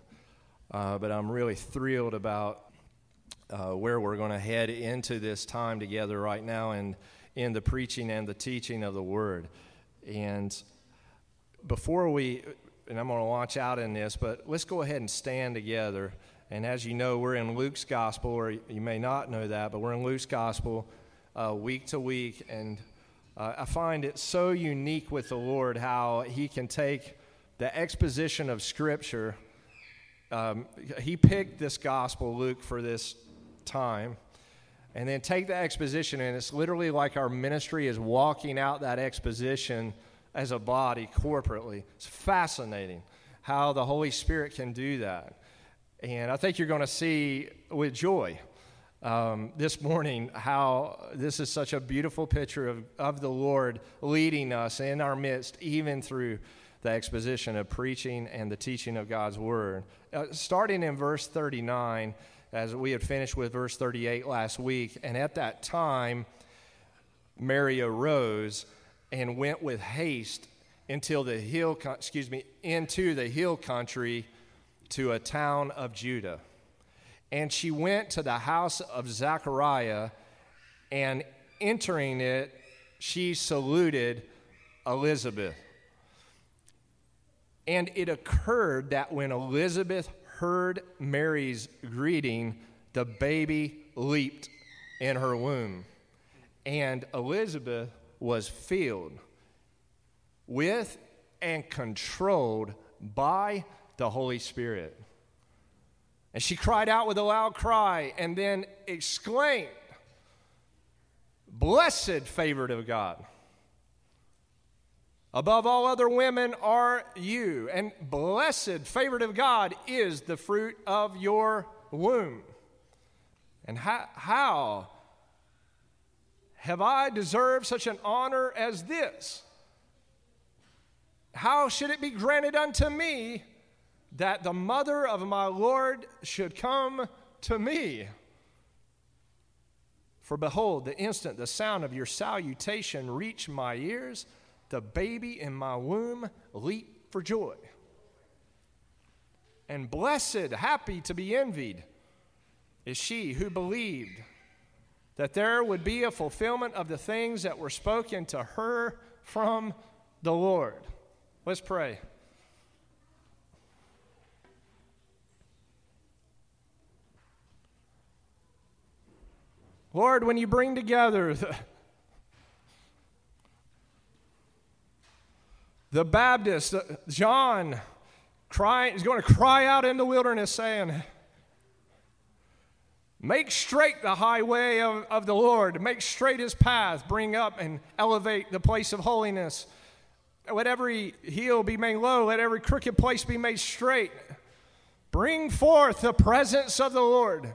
uh, but I'm really thrilled about uh, where we're going to head into this time together right now and in the preaching and the teaching of the Word. And before we and I'm going to launch out in this, but let's go ahead and stand together. And as you know, we're in Luke's gospel, or you may not know that, but we're in Luke's gospel uh, week to week. And uh, I find it so unique with the Lord how He can take the exposition of Scripture. Um, he picked this gospel, Luke, for this time. And then take the exposition, and it's literally like our ministry is walking out that exposition as a body corporately. It's fascinating how the Holy Spirit can do that. And I think you're going to see with joy um, this morning how this is such a beautiful picture of, of the Lord leading us in our midst, even through the exposition of preaching and the teaching of God's Word. Uh, starting in verse 39, as we had finished with verse 38 last week, and at that time, Mary arose and went with haste until the hill, excuse me, into the hill country to a town of Judah. And she went to the house of Zechariah, and entering it, she saluted Elizabeth. And it occurred that when Elizabeth heard Mary's greeting, the baby leaped in her womb. And Elizabeth was filled with and controlled by the Holy Spirit. And she cried out with a loud cry and then exclaimed, Blessed, favored of God. Above all other women are you, and blessed, favored of God, is the fruit of your womb. And how, how have I deserved such an honor as this? How should it be granted unto me that the mother of my Lord should come to me? For behold, the instant the sound of your salutation reached my ears, the baby in my womb leaped for joy. And blessed, happy to be envied, is she who believed that there would be a fulfillment of the things that were spoken to her from the Lord. Let's pray. Lord, when you bring together the, the Baptist, uh, John, crying, is going to cry out in the wilderness saying, Make straight the highway of, of the Lord. Make straight his path. Bring up and elevate the place of holiness. Let every heel be made low. Let every crooked place be made straight. Bring forth the presence of the Lord.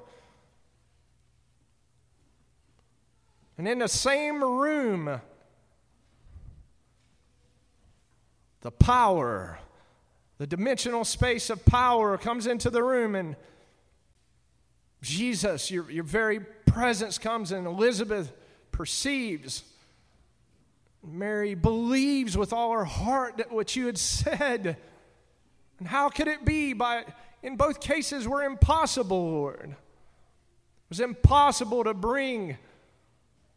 And in the same room, the power, the dimensional space of power comes into the room and Jesus, your, your very presence comes, and Elizabeth perceives. Mary believes with all her heart that what you had said. And how could it be? By in both cases were impossible, Lord. It was impossible to bring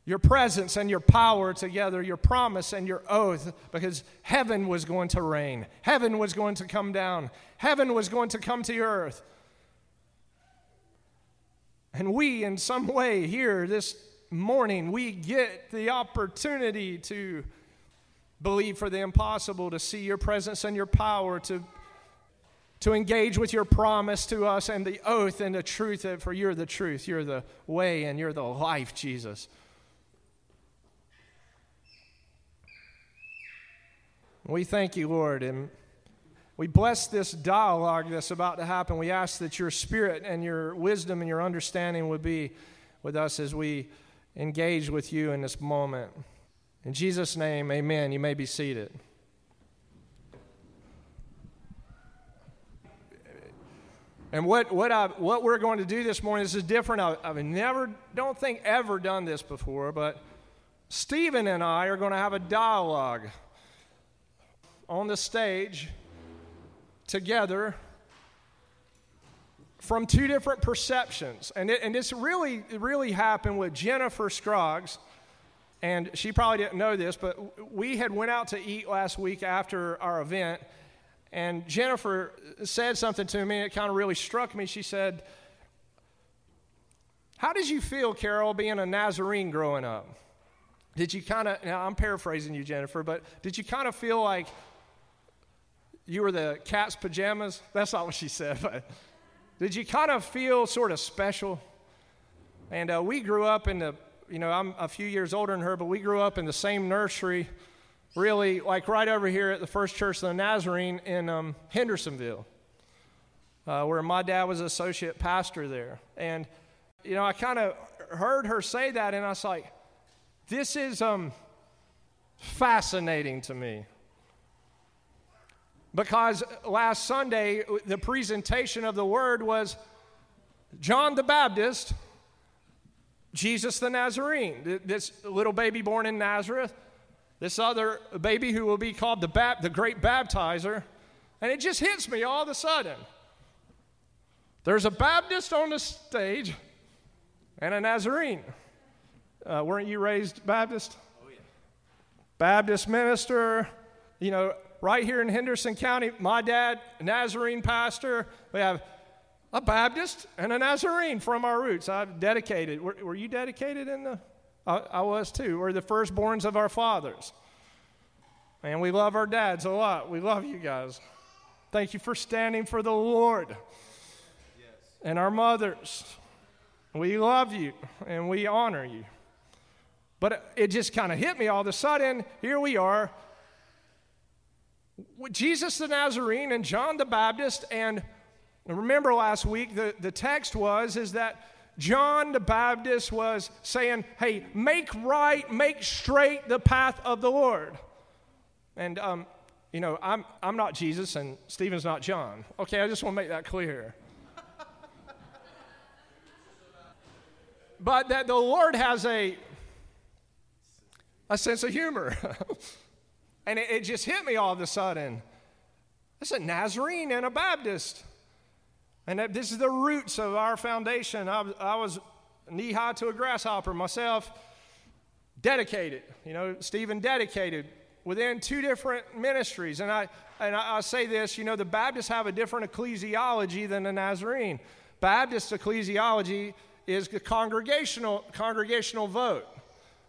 your presence and your power together, your promise and your oath, because heaven was going to reign. Heaven was going to come down. Heaven was going to come to earth. And we, in some way, here this morning, we get the opportunity to believe for the impossible, to see your presence and your power, to, to engage with your promise to us and the oath and the truth, that for you're the truth, you're the way, and you're the life, Jesus. We thank you, Lord, and we bless this dialogue that's about to happen. We ask that your spirit and your wisdom and your understanding would be with us as we engage with you in this moment. In Jesus' name, amen. You may be seated. And what, what, I, what we're going to do this morning, this is different. I, I've never, don't think ever done this before, but Stephen and I are going to have a dialogue on the stage together from two different perceptions. And, it, and this really, really happened with Jennifer Scroggs. And she probably didn't know this, but we had went out to eat last week after our event, and Jennifer said something to me, and it kind of really struck me. She said, How did you feel, Carol, being a Nazarene growing up? Did you kind of, now I'm paraphrasing you, Jennifer, but did you kind of feel like you were the cat's pajamas? That's not what she said, but did you kind of feel sort of special? And uh, we grew up in the, you know, I'm a few years older than her, but we grew up in the same nursery really like right over here at the First Church of the Nazarene in um, Hendersonville, uh, where my dad was associate pastor there. And, you know, I kind of heard her say that, and I was like, this is um, fascinating to me. Because last Sunday, the presentation of the word was John the Baptist, Jesus the Nazarene, this little baby born in Nazareth this other baby who will be called the, bap- the great baptizer. And it just hits me all of a sudden. There's a Baptist on the stage and a Nazarene. Uh, weren't you raised Baptist? Oh, yeah. Baptist minister, you know, right here in Henderson County, my dad, Nazarene pastor. We have a Baptist and a Nazarene from our roots. I've dedicated. Were, were you dedicated in the I, I was too. We're the firstborns of our fathers. And we love our dads a lot. We love you guys. Thank you for standing for the Lord. Yes. And our mothers. We love you and we honor you. But it just kind of hit me all of a sudden. Here we are. Jesus the Nazarene and John the Baptist. And remember last week, the, the text was is that John the Baptist was saying, Hey, make right, make straight the path of the Lord. And, um, you know, I'm, I'm not Jesus and Stephen's not John. Okay, I just want to make that clear. but that the Lord has a, a sense of humor. and it, it just hit me all of a sudden. It's a Nazarene and a Baptist. And that this is the roots of our foundation. I, I was knee high to a grasshopper myself, dedicated. You know, Stephen dedicated within two different ministries. And I, and I, I say this, you know, the Baptists have a different ecclesiology than the Nazarene. Baptist ecclesiology is the congregational, congregational vote.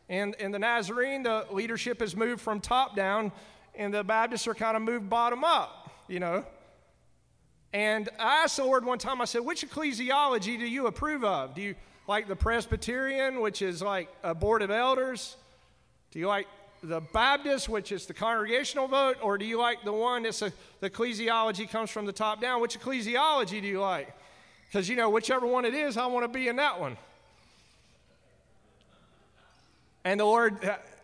And in the Nazarene, the leadership is moved from top down, and the Baptists are kind of moved bottom up, you know. And I asked the Lord one time, I said, which ecclesiology do you approve of? Do you like the Presbyterian, which is like a board of elders? Do you like the Baptist, which is the congregational vote? Or do you like the one that's a, the ecclesiology comes from the top down? Which ecclesiology do you like? Because, you know, whichever one it is, I want to be in that one. And the Lord,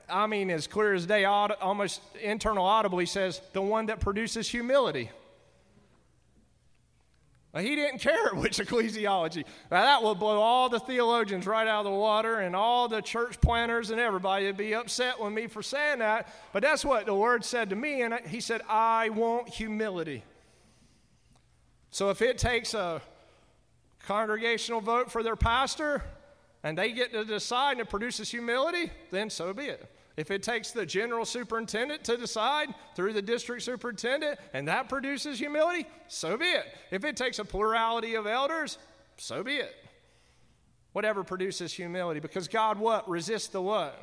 I mean, as clear as day, almost internal audibly says, the one that produces humility. He didn't care which ecclesiology. Now, that would blow all the theologians right out of the water, and all the church planners and everybody would be upset with me for saying that. But that's what the word said to me, and he said, I want humility. So if it takes a congregational vote for their pastor, and they get to decide and it produces humility, then so be it. If it takes the general superintendent to decide through the district superintendent and that produces humility, so be it. If it takes a plurality of elders, so be it. Whatever produces humility. Because God what? Resists the what?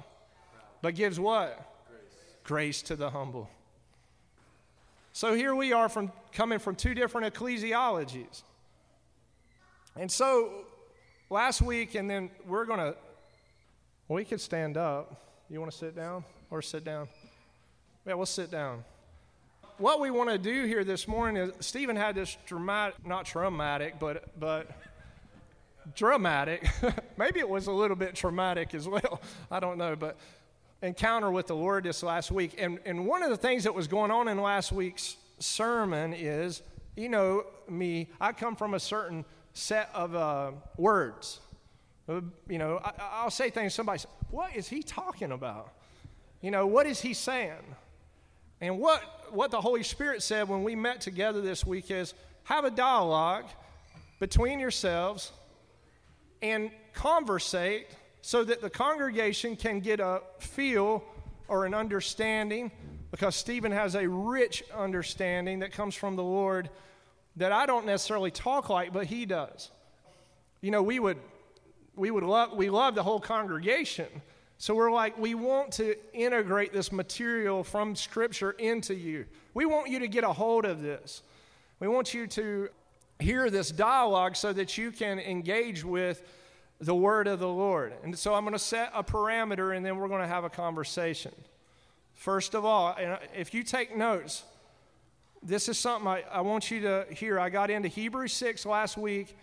But gives what? Grace, Grace to the humble. So here we are from coming from two different ecclesiologies. And so last week, and then we're going to, we could stand up. You want to sit down or sit down? Yeah, we'll sit down. What we want to do here this morning is Stephen had this dramatic, not traumatic, but but dramatic. Maybe it was a little bit traumatic as well. I don't know, but encounter with the Lord this last week. And and one of the things that was going on in last week's sermon is you know me, I come from a certain set of uh, words. Uh, you know, I, I'll say things, somebody says, What is he talking about? You know, what is he saying? And what, what the Holy Spirit said when we met together this week is have a dialogue between yourselves and conversate so that the congregation can get a feel or an understanding because Stephen has a rich understanding that comes from the Lord that I don't necessarily talk like, but he does. You know, we would we would love we love the whole congregation. So we're like we want to integrate this material from scripture into you. We want you to get a hold of this. We want you to hear this dialogue so that you can engage with the word of the Lord. And so I'm going to set a parameter and then we're going to have a conversation. First of all, if you take notes, this is something I, I want you to hear. I got into Hebrews 6 last week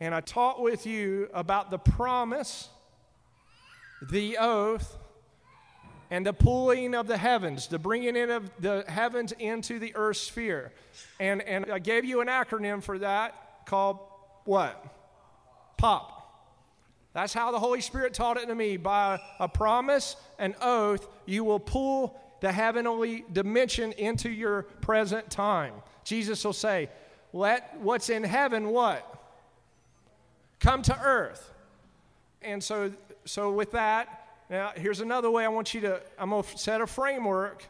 and I taught with you about the promise, the oath, and the pulling of the heavens, the bringing in of the heavens into the earth sphere. And, and I gave you an acronym for that called what? POP. That's how the Holy Spirit taught it to me. By a promise, an oath, you will pull the heavenly dimension into your present time. Jesus will say, Let what's in heaven what? Come to earth. And so, so with that, now, here's another way I want you to, I'm going to set a framework.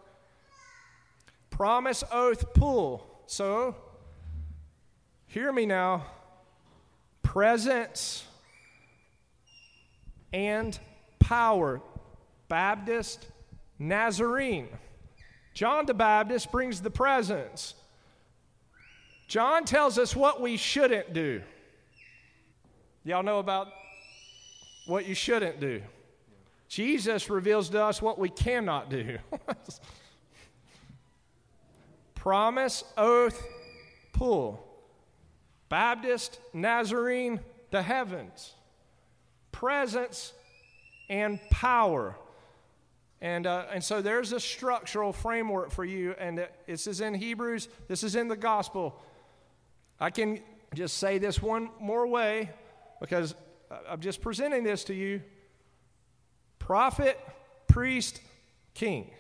Promise, oath, pull. So, hear me now. Presence and power. Baptist, Nazarene. John the Baptist brings the presence. John tells us what we shouldn't do. Y'all know about what you shouldn't do. Jesus reveals to us what we cannot do. Promise, oath, pull. Baptist, Nazarene, the heavens. Presence and power. And, uh, and so there's a structural framework for you, and this is in Hebrews, this is in the gospel. I can just say this one more way because I'm just presenting this to you prophet, priest, king.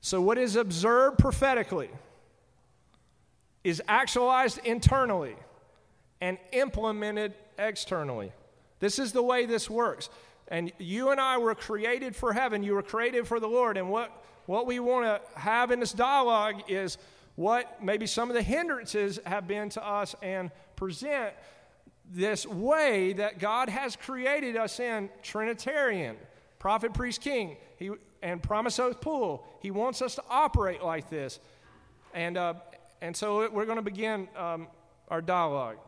So, what is observed prophetically is actualized internally and implemented externally. This is the way this works. And you and I were created for heaven. You were created for the Lord. And what, what we want to have in this dialogue is what maybe some of the hindrances have been to us and present this way that God has created us in Trinitarian, prophet, priest, king, he, and promise oath pull. He wants us to operate like this. And, uh, and so we're going to begin um, our dialogue.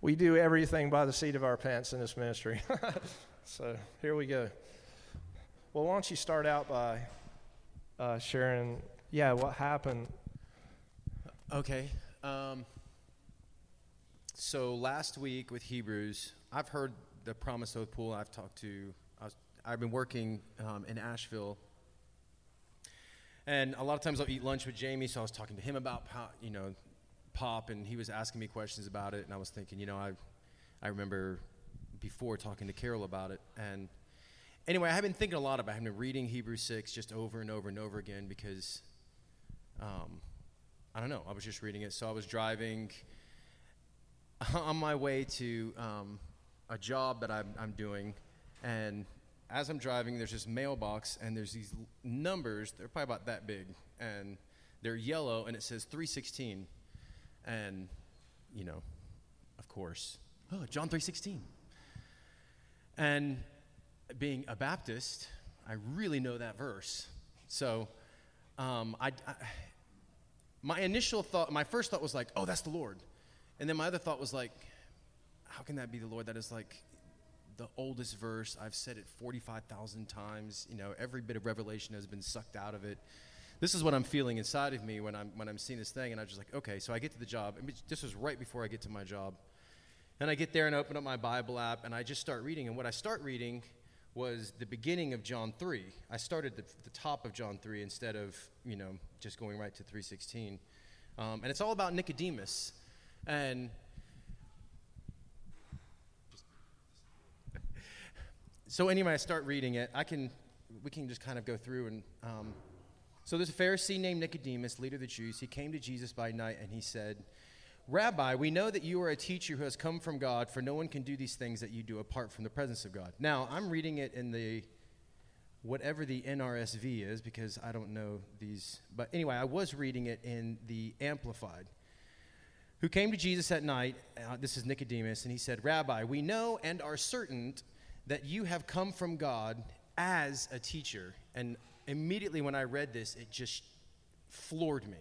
We do everything by the seat of our pants in this ministry. so here we go. Well, why don't you start out by uh, sharing, yeah, what happened Okay. Um, so last week with Hebrews, I've heard the Promise Oath Pull. I've talked to, I have been working um, in Asheville. And a lot of times I'll eat lunch with Jamie, so I was talking to him about, you know, pop, and he was asking me questions about it. And I was thinking, you know, I, I remember before talking to Carol about it. And anyway, I've been thinking a lot about it. I've been reading Hebrews 6 just over and over and over again because um, I don't know. I was just reading it. So I was driving on my way to um, a job that I'm, I'm doing, and as I'm driving, there's this mailbox, and there's these numbers. They're probably about that big, and they're yellow, and it says 316. And, you know, of course, oh, John 316. And being a Baptist, I really know that verse. So um, I, I my initial thought, my first thought was like, oh, that's the Lord. And then my other thought was like, how can that be the Lord? That is like the oldest verse. I've said it 45,000 times. You know, every bit of revelation has been sucked out of it. This is what I'm feeling inside of me when I'm, when I'm seeing this thing. And I'm just like, okay, so I get to the job. This was right before I get to my job. And I get there and open up my Bible app and I just start reading. And what I start reading was the beginning of John 3. I started the, the top of John 3 instead of, you know, just going right to 316. Um, and it's all about Nicodemus. And so anyway, I start reading it. I can, we can just kind of go through and. Um, so there's a Pharisee named Nicodemus, leader of the Jews. He came to Jesus by night and he said, Rabbi, we know that you are a teacher who has come from God, for no one can do these things that you do apart from the presence of God. Now, I'm reading it in the whatever the NRSV is because I don't know these. But anyway, I was reading it in the Amplified. Who came to Jesus at night, uh, this is Nicodemus, and he said, Rabbi, we know and are certain that you have come from God as a teacher. And immediately when I read this, it just floored me.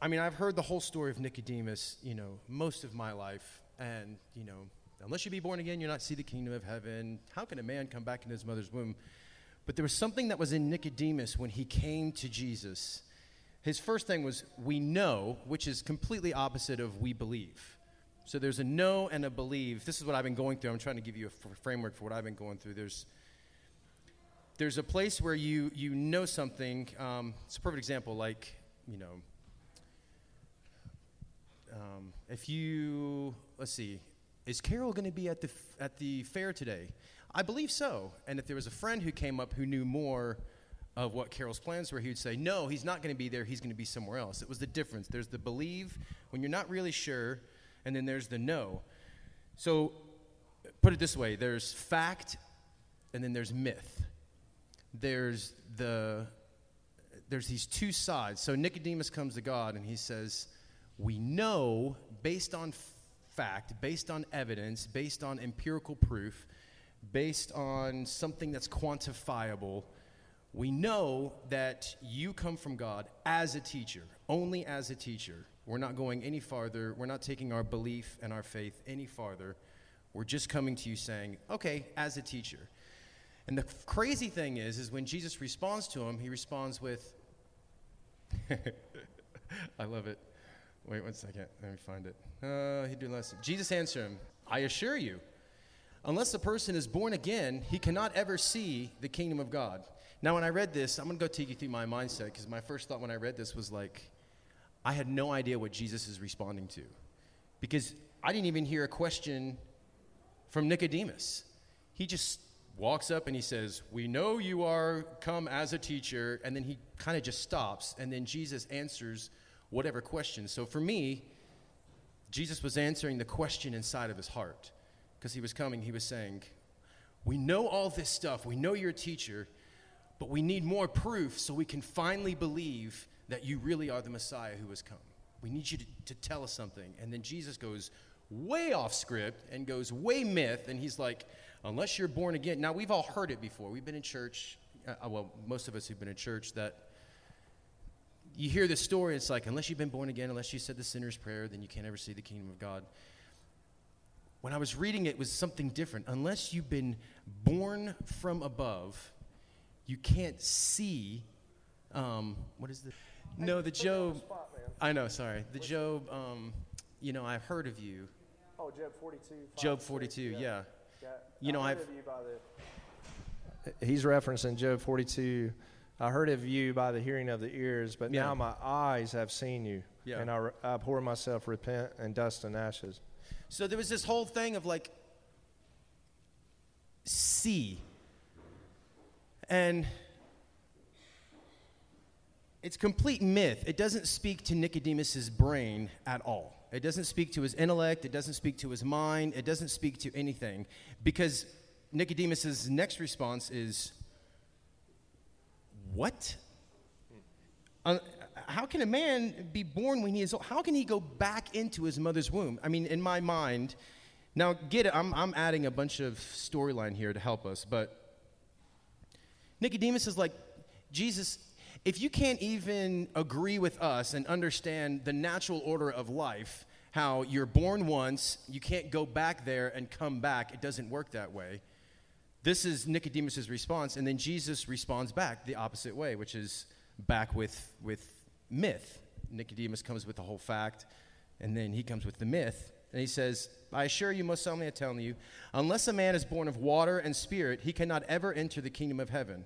I mean, I've heard the whole story of Nicodemus, you know, most of my life. And, you know, unless you be born again, you'll not see the kingdom of heaven. How can a man come back in his mother's womb? But there was something that was in Nicodemus when he came to Jesus. His first thing was, we know, which is completely opposite of we believe. So there's a know and a believe. This is what I've been going through. I'm trying to give you a framework for what I've been going through. There's there's a place where you you know something. Um, it's a perfect example, like you know, um, if you let's see, is Carol going to be at the f- at the fair today? I believe so. And if there was a friend who came up who knew more of what Carol's plans were, he would say, "No, he's not going to be there. He's going to be somewhere else." It was the difference. There's the believe when you're not really sure, and then there's the know. So, put it this way: there's fact, and then there's myth. There's the there's these two sides. So Nicodemus comes to God and he says, We know based on fact, based on evidence, based on empirical proof, based on something that's quantifiable, we know that you come from God as a teacher, only as a teacher. We're not going any farther. We're not taking our belief and our faith any farther. We're just coming to you saying, okay, as a teacher. And the crazy thing is, is when Jesus responds to him, he responds with, I love it. Wait one second. Let me find it. Uh, he do less. Jesus answered him, I assure you, unless a person is born again, he cannot ever see the kingdom of God. Now, when I read this, I'm going to go take you through my mindset because my first thought when I read this was like, I had no idea what Jesus is responding to because I didn't even hear a question from Nicodemus. He just walks up and he says, We know you are come as a teacher. And then he kind of just stops. And then Jesus answers whatever question. So for me, Jesus was answering the question inside of his heart because he was coming. He was saying, We know all this stuff. We know you're a teacher, but we need more proof so we can finally believe that you really are the Messiah who has come. We need you to, to tell us something. And then Jesus goes way off script and goes way myth. And he's like, unless you're born again. Now, we've all heard it before. We've been in church, uh, well, most of us who've been in church, that you hear this story, it's like, unless you've been born again, unless you said the sinner's prayer, then you can't ever see the kingdom of God. When I was reading it, it was something different. Unless you've been born from above, you can't see. Um, what is the. No, the Job. I know, sorry. The Job, um, you know, I've heard of you. Oh, Job 42. Job 42, yeah. You know, I've. He's referencing Job 42. I heard of you by the hearing of the ears, but Yeah. now my eyes have seen you. Yeah. And I, I abhor myself, repent, and dust and ashes. So there was this whole thing of like, see. And it's complete myth. It doesn't speak to Nicodemus's brain at all. It doesn't speak to his intellect. It doesn't speak to his mind. It doesn't speak to anything. Because Nicodemus's next response is, What? Uh, how can a man be born when he is old? How can he go back into his mother's womb? I mean, in my mind, now get it, I'm, I'm adding a bunch of storyline here to help us, but Nicodemus is like, Jesus, if you can't even agree with us and understand the natural order of life, how you're born once, you can't go back there and come back, it doesn't work that way. This is Nicodemus' response, and then Jesus responds back the opposite way, which is back with, with myth. Nicodemus comes with the whole fact, and then he comes with the myth. And he says, I assure you, most solemnly I tell you, unless a man is born of water and spirit, he cannot ever enter the kingdom of heaven.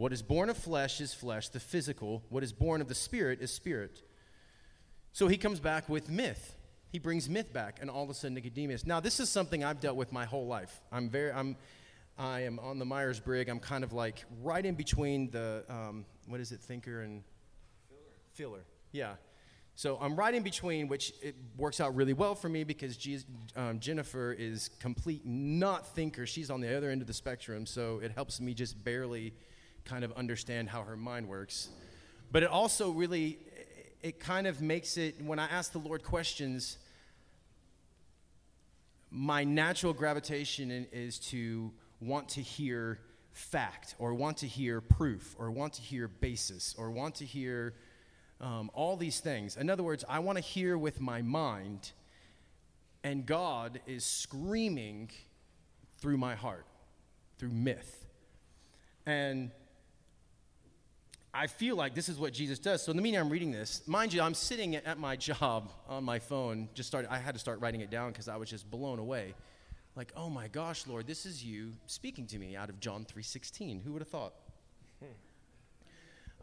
What is born of flesh is flesh, the physical. What is born of the spirit is spirit. So he comes back with myth. He brings myth back, and all of a sudden Nicodemus. Now, this is something I've dealt with my whole life. I'm very, I'm, I am on the Myers Briggs. I'm kind of like right in between the, um, what is it, thinker and feeler. Feeler, yeah. So I'm right in between, which it works out really well for me because um, Jennifer is complete not thinker. She's on the other end of the spectrum, so it helps me just barely kind of understand how her mind works. But it also really, it kind of makes it, when I ask the Lord questions, my natural gravitation is to want to hear fact or want to hear proof or want to hear basis or want to hear um, all these things. In other words, I want to hear with my mind, and God is screaming through my heart, through myth. And I feel like this is what Jesus does. So in the meantime, I'm reading this. Mind you, I'm sitting at my job on my phone. Just started. I had to start writing it down because I was just blown away. Like, oh my gosh, Lord, this is you speaking to me out of John 3:16. Who would have thought?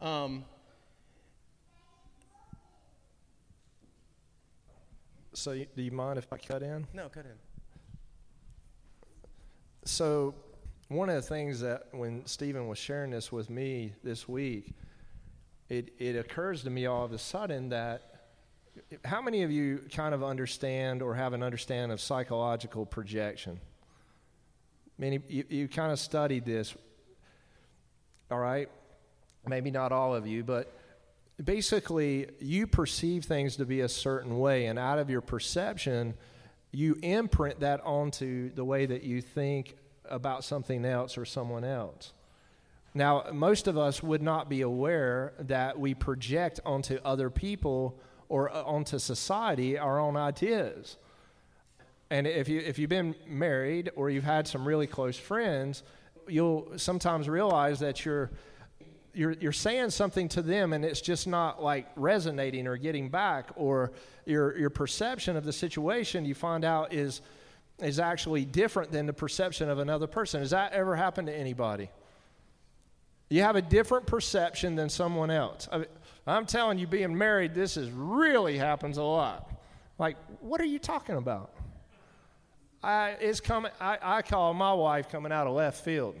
Um, So, do you mind if I cut in? no, cut in. So, one of the things that when Stephen was sharing this with me this week, it, it occurs to me all of a sudden that how many of you kind of understand or have an understanding of psychological projection? Many you, you kind of studied this, all right? Maybe not all of you, but basically you perceive things to be a certain way, and out of your perception, you imprint that onto the way that you think about something else or someone else. Now, most of us would not be aware that we project onto other people or uh, onto society our own ideas. And if you if you've been married or you've had some really close friends, you'll sometimes realize that you're you're you're saying something to them and it's just not like resonating or getting back or your your perception of the situation you find out is is actually different than the perception of another person. Has that ever happened to anybody? You have a different perception than someone else. I I'm telling you, being married, this is really happens a lot. Like, what are you talking about? I, it's coming. I, I call my wife coming out of left field.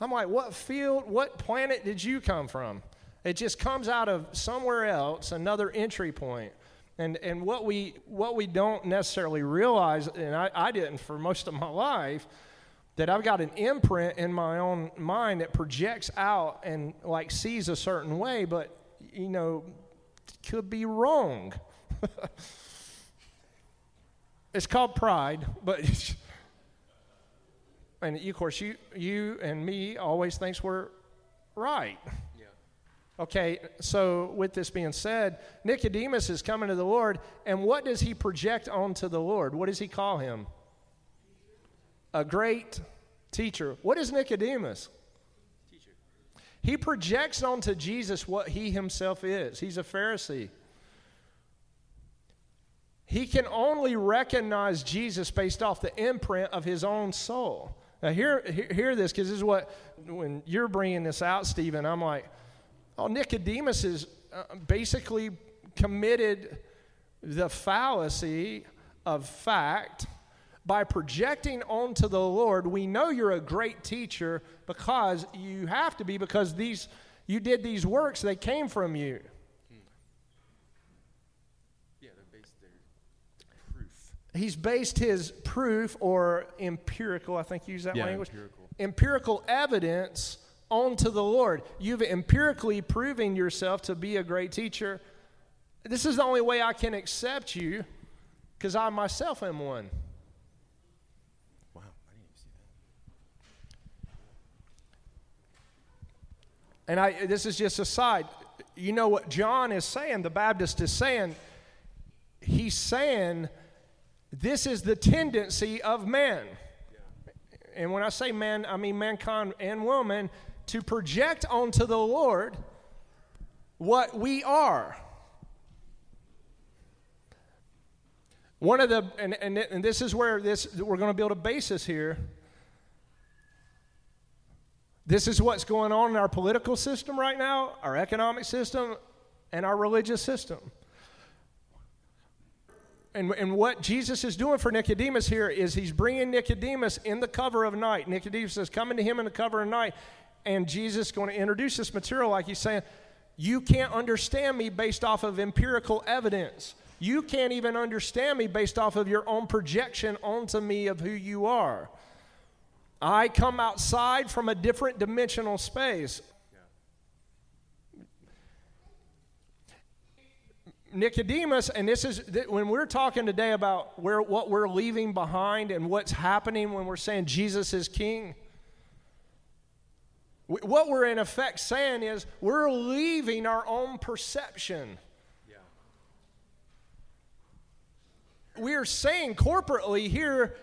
I'm like, what field, what planet did you come from? It just comes out of somewhere else, another entry point. And, and what, we, what we don't necessarily realize, and I, I didn't for most of my life, that I've got an imprint in my own mind that projects out and like sees a certain way, but you know, could be wrong. it's called pride, but and of course you you and me always thinks we're right. Okay, so with this being said, Nicodemus is coming to the Lord, and what does he project onto the Lord? What does he call him? A great teacher. What is Nicodemus? Teacher. He projects onto Jesus what he himself is. He's a Pharisee. He can only recognize Jesus based off the imprint of his own soul. Now, hear, hear, hear this because this is what, when you're bringing this out, Stephen, I'm like, oh, Nicodemus is uh, basically committed the fallacy of fact by projecting onto the Lord. We know you're a great teacher because you have to be, because these, you did these works, they came from you. Yeah, they're based their proof. he's based his proof or empirical, I think you use that Yeah, language, empirical. empirical evidence onto the Lord. You've empirically proven yourself to be a great teacher. This is the only way I can accept you because I myself am one. Wow, I didn't even see that. And I, this is just a side. You know what John is saying, the Baptist is saying? He's saying this is the tendency of man. And when I say man, I mean mankind and woman to project onto the Lord what we are. One of the, and, and, and this is where this, we're going to build a basis here. This is what's going on in our political system right now, our economic system, and our religious system. And, and what Jesus is doing for Nicodemus here is he's bringing Nicodemus in the cover of night. Nicodemus is coming to him in the cover of night, and Jesus is going to introduce this material like he's saying, You can't understand me based off of empirical evidence. You can't even understand me based off of your own projection onto me of who you are. I come outside from a different dimensional space. Nicodemus, and this is when we're talking today about where what we're leaving behind and what's happening when we're saying Jesus is king. What we're in effect saying is we're leaving our own perception. Yeah. We're saying corporately here,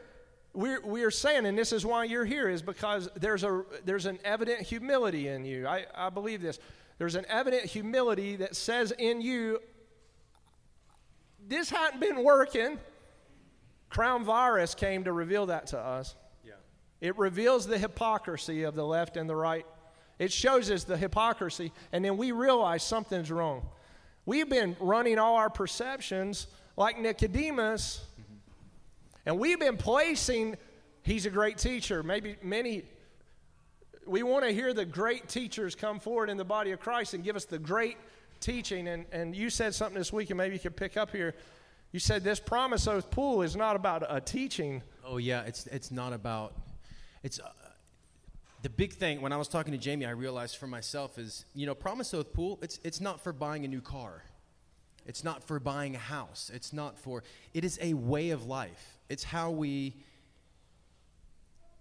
we're, we're saying, and this is why you're here, is because there's, a, there's an evident humility in you. I, I believe this. There's an evident humility that says in you, this hadn't been working. Crown virus came to reveal that to us. It reveals the hypocrisy of the left and the right. It shows us the hypocrisy, and then we realize something's wrong. We've been running all our perceptions like Nicodemus, and we've been placing, he's a great teacher. Maybe many, we want to hear the great teachers come forward in the body of Christ and give us the great teaching, and, and you said something this week, and maybe you could pick up here. You said this promise oath pull is not about a teaching. Oh yeah, it's it's not about. It's uh, the big thing. When I was talking to Jamie, I realized for myself is you know promise oath pull. It's it's not for buying a new car. It's not for buying a house. It's not for. It is a way of life. It's how we.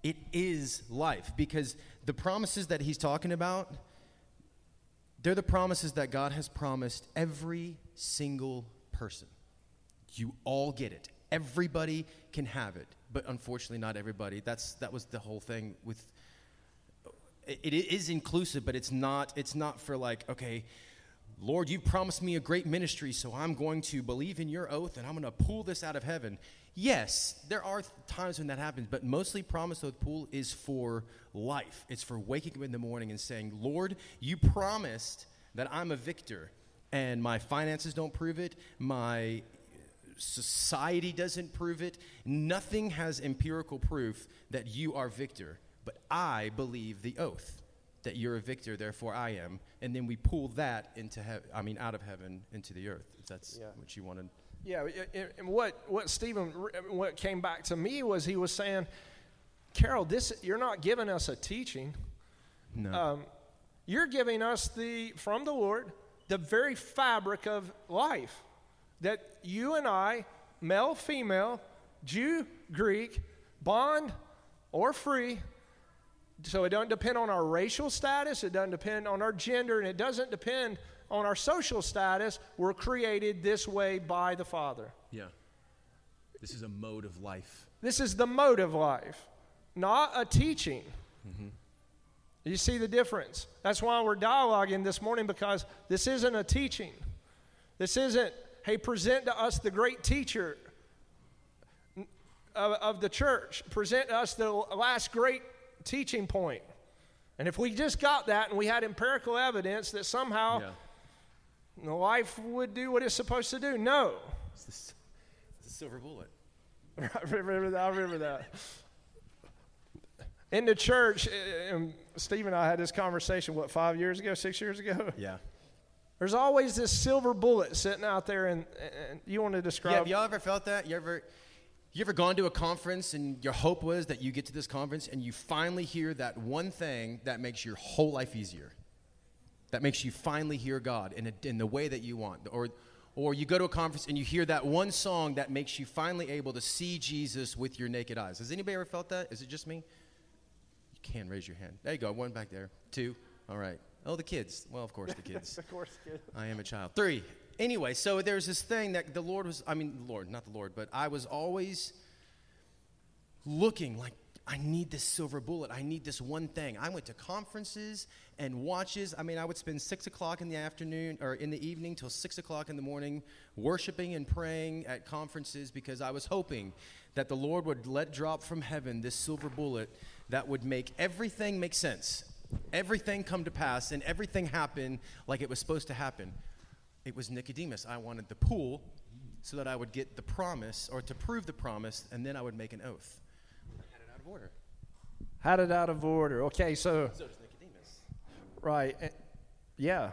It is life because the promises that he's talking about they're the promises that God has promised every single person. You all get it. Everybody can have it, but unfortunately, not everybody. That's that was the whole thing with. It, it is inclusive, but it's not. It's not for like okay. Lord, you promised me a great ministry, so I'm going to believe in your oath and I'm going to pull this out of heaven. Yes, there are times when that happens, but mostly Promise Oath Pull is for life. It's for waking up in the morning and saying, Lord, you promised that I'm a victor, and my finances don't prove it, my society doesn't prove it. Nothing has empirical proof that you are victor, but I believe the oath that you're a victor, therefore I am. And then we pull that into heaven, I mean, out of heaven into the earth, if that's yeah. what you wanted. Yeah, and what what Stephen what came back to me was he was saying, Carol, this you're not giving us a teaching. No. Um, you're giving us the from the Lord the very fabric of life that you and I, male, female, Jew, Greek, bond or free. So it doesn't depend on our racial status, it doesn't depend on our gender, and it doesn't depend on our social status, we're created this way by the Father. Yeah. This is a mode of life. This is the mode of life, not a teaching. Mm-hmm. You see the difference? That's why we're dialoguing this morning because this isn't a teaching. This isn't, hey, present to us the great teacher of, of the church. Present to us the last great teaching point. And if we just got that and we had empirical evidence that somehow yeah the life would do what it's supposed to do. No. It's the, it's the silver bullet. I remember that. I remember that. In the church, uh, and Steve and I had this conversation, what, five years ago, six years ago? Yeah. There's always this silver bullet sitting out there, and, and you want to describe. Yeah, have y'all ever felt that? You ever, you ever gone to a conference and your hope was that you get to this conference and you finally hear that one thing that makes your whole life easier? that makes you finally hear God in, a, in the way that you want. Or, or you go to a conference and you hear that one song that makes you finally able to see Jesus with your naked eyes. Has anybody ever felt that? Is it just me? You can raise your hand. There you go. One back there. Two. All right. Oh, the kids. Well, of course, the kids. of course, kids. I am a child. Three. Anyway, so there's this thing that the Lord was, I mean, the Lord, not the Lord, but I was always looking like, I need this silver bullet. I need this one thing. I went to conferences and watches. I mean, I would spend six o'clock in the afternoon or in the evening till six o'clock in the morning worshiping and praying at conferences because I was hoping that the Lord would let drop from heaven this silver bullet that would make everything make sense, everything come to pass, and everything happen like it was supposed to happen. It was Nicodemus. I wanted the pull so that I would get the promise or to prove the promise, and then I would make an oath. I had it out of order. Had it out of order. Okay, so So does Nicodemus. right, eh, yeah,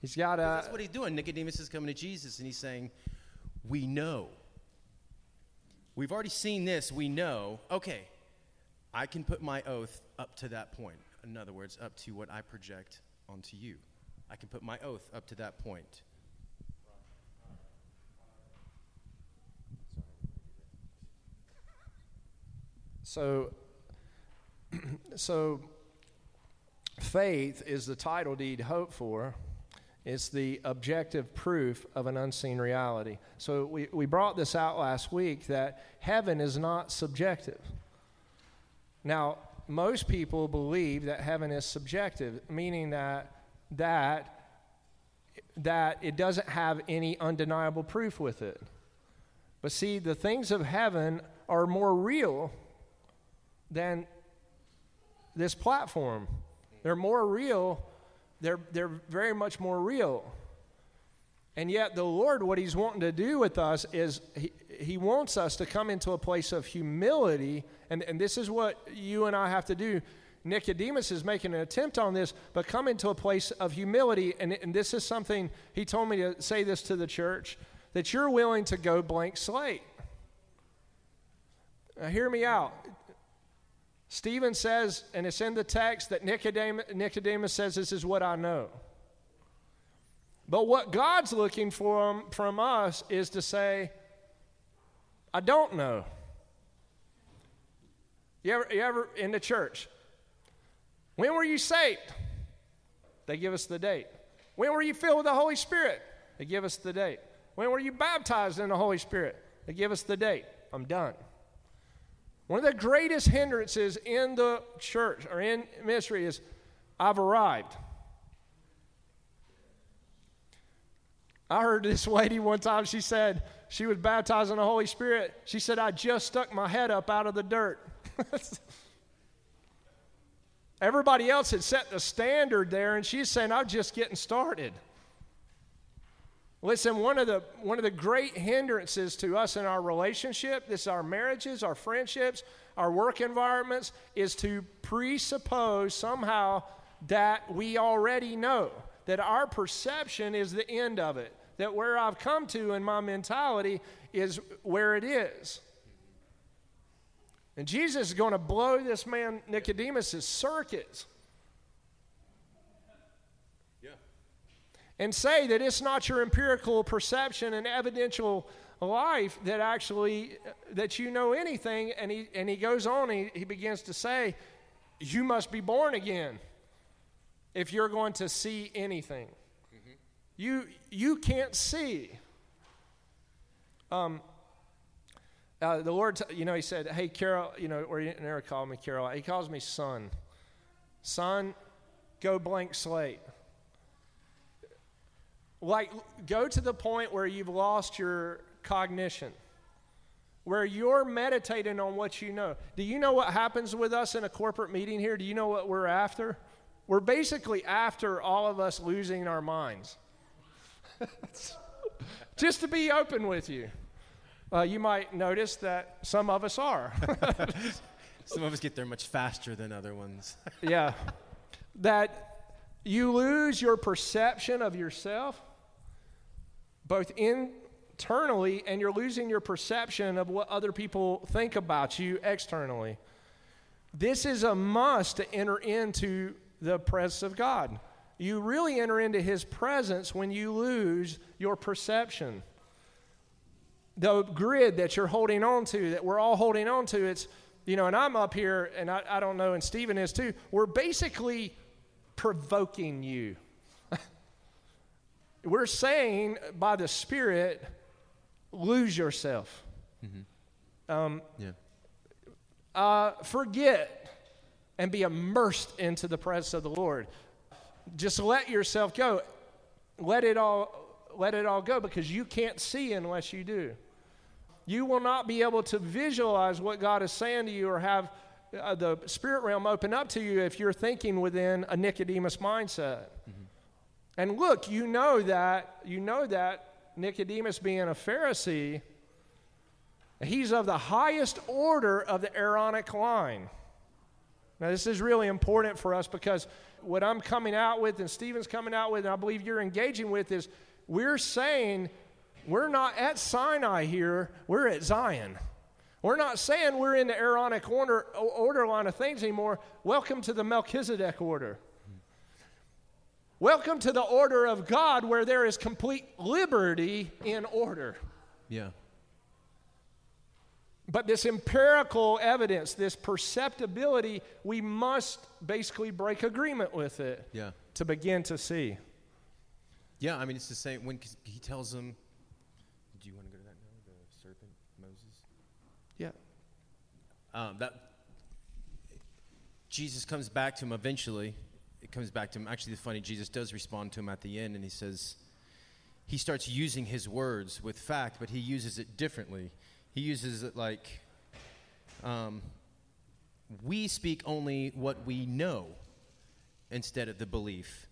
he's got a. That's what he's doing. Nicodemus is coming to Jesus and he's saying, We know. We've already seen this. We know. Okay, I can put my oath up to that point. In other words, up to what I project onto you. I can put my oath up to that point. So, so faith is the title deed hoped for. It's the objective proof of an unseen reality. So we, we brought this out last week that heaven is not subjective. Now, most people believe that heaven is subjective, meaning that that that it doesn't have any undeniable proof with it. But see, the things of heaven are more real than this platform. They're more real, they're, they're very much more real. And yet, the Lord, what He's wanting to do with us is He, he wants us to come into a place of humility. And, and this is what you and I have to do. Nicodemus is making an attempt on this, but come into a place of humility. And, and this is something he told me to say this to the church that you're willing to go blank slate. Now, hear me out. Stephen says, and it's in the text, that Nicodemus, Nicodemus says, This is what I know. But what God's looking for from us is to say, I don't know. You ever, you ever in the church? When were you saved? They give us the date. When were you filled with the Holy Spirit? They give us the date. When were you baptized in the Holy Spirit? They give us the date. I'm done. One of the greatest hindrances in the church or in ministry is I've arrived. I heard this lady one time, she said she was baptized in the Holy Spirit. She said, I just stuck my head up out of the dirt. Everybody else had set the standard there, and she's saying, I'm just getting started. Listen, one of the one of the great hindrances to us in our relationship, this our marriages, our friendships, our work environments, is to presuppose somehow that we already know, that our perception is the end of it, that where I've come to in my mentality is where it is. And Jesus is going to blow this man Nicodemus' circuits. Yeah. And say that it's not your empirical perception and evidential life that actually uh, that you know anything and he and he goes on he, he begins to say you must be born again if you're going to see anything. You you can't see um uh, the Lord, you know, He said, "Hey, Carol, you know, or He never called me Carol. He calls me son. Son, go blank slate. Like, go to the point where you've lost your cognition, where you're meditating on what you know. Do you know what happens with us in a corporate meeting here? Do you know what we're after? We're basically after all of us losing our minds. Just to be open with you. Uh, you might notice that some of us are. Some of us get there much faster than other ones. yeah. That you lose your perception of yourself, both internally, and you're losing your perception of what other people think about you externally. This is a must to enter into the presence of God. You really enter into His presence when you lose your perception. The grid that you're holding on to, that we're all holding on to, it's you know, and I'm up here, and I, I don't know, and Stephen is too. We're basically provoking you. We're saying by the Spirit, lose yourself. Mm-hmm. Um, yeah. uh, forget and be immersed into the presence of the Lord. Just let yourself go. Let it all let it all go because you can't see unless you do. You will not be able to visualize what God is saying to you or have uh, the spirit realm open up to you if you're thinking within a Nicodemus mindset. Mm-hmm. And look, you know that you know that Nicodemus being a Pharisee, he's of the highest order of the Aaronic line. Now, this is really important for us because what I'm coming out with and Stephen's coming out with, and I believe you're engaging with, is we're saying we're not at Sinai here, we're at Zion. We're not saying we're in the Aaronic order, order line of things anymore. Welcome to the Melchizedek order. Welcome to the order of God where there is complete liberty in order. Yeah. But this empirical evidence, this perceptibility, we must basically break agreement with it Yeah. to begin to see. Yeah, I mean, it's the same when he tells them, Do you want to go to that now? The serpent, Moses? Yeah. Um, that Jesus comes back to him eventually. It comes back to him. Actually, the funny, Jesus does respond to him at the end, and he says, he starts using his words with fact, but he uses it differently. He uses it like, um, we speak only what we know instead of the belief.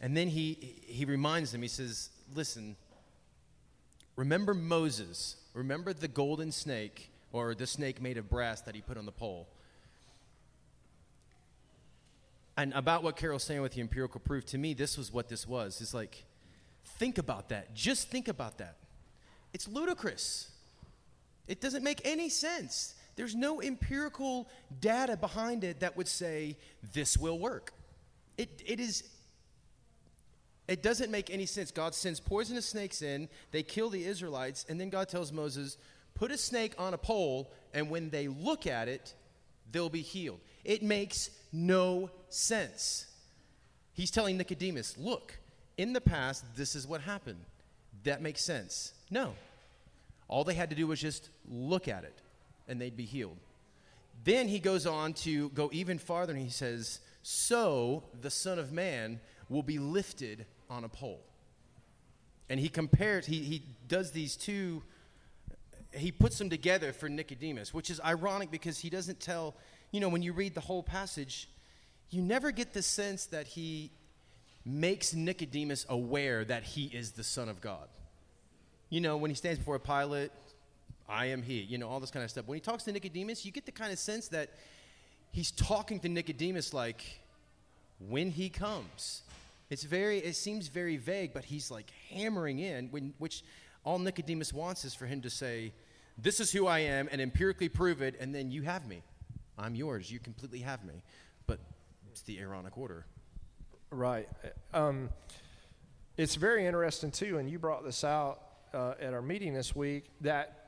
And then he, he reminds them, he says, listen, remember Moses, remember the golden snake, or the snake made of brass that he put on the pole. And about what Carol's saying with the empirical proof, to me, this was what this was. It's like, think about that. Just think about that. It's ludicrous. It doesn't make any sense. There's no empirical data behind it that would say this will work. It, it is it doesn't make any sense. God sends poisonous snakes in, they kill the Israelites, and then God tells Moses, put a snake on a pole, and when they look at it, they'll be healed. It makes no sense. He's telling Nicodemus, look, in the past, this is what happened. That makes sense. No. All they had to do was just look at it, and they'd be healed. Then he goes on to go even farther, and he says, So the Son of Man will be lifted on a pole. And he compares, he, he does these two, he puts them together for Nicodemus, which is ironic because he doesn't tell, you know, when you read the whole passage, you never get the sense that he makes Nicodemus aware that he is the Son of God. You know, when he stands before a Pilate, I am he, you know, all this kind of stuff. When he talks to Nicodemus, you get the kind of sense that he's talking to Nicodemus like, when he comes, it's very, it seems very vague, but he's like hammering in, when, which all Nicodemus wants is for him to say, This is who I am, and empirically prove it, and then you have me. I'm yours. You completely have me. But it's the Aaronic order. Right. Um, it's very interesting, too, and you brought this out uh, at our meeting this week, that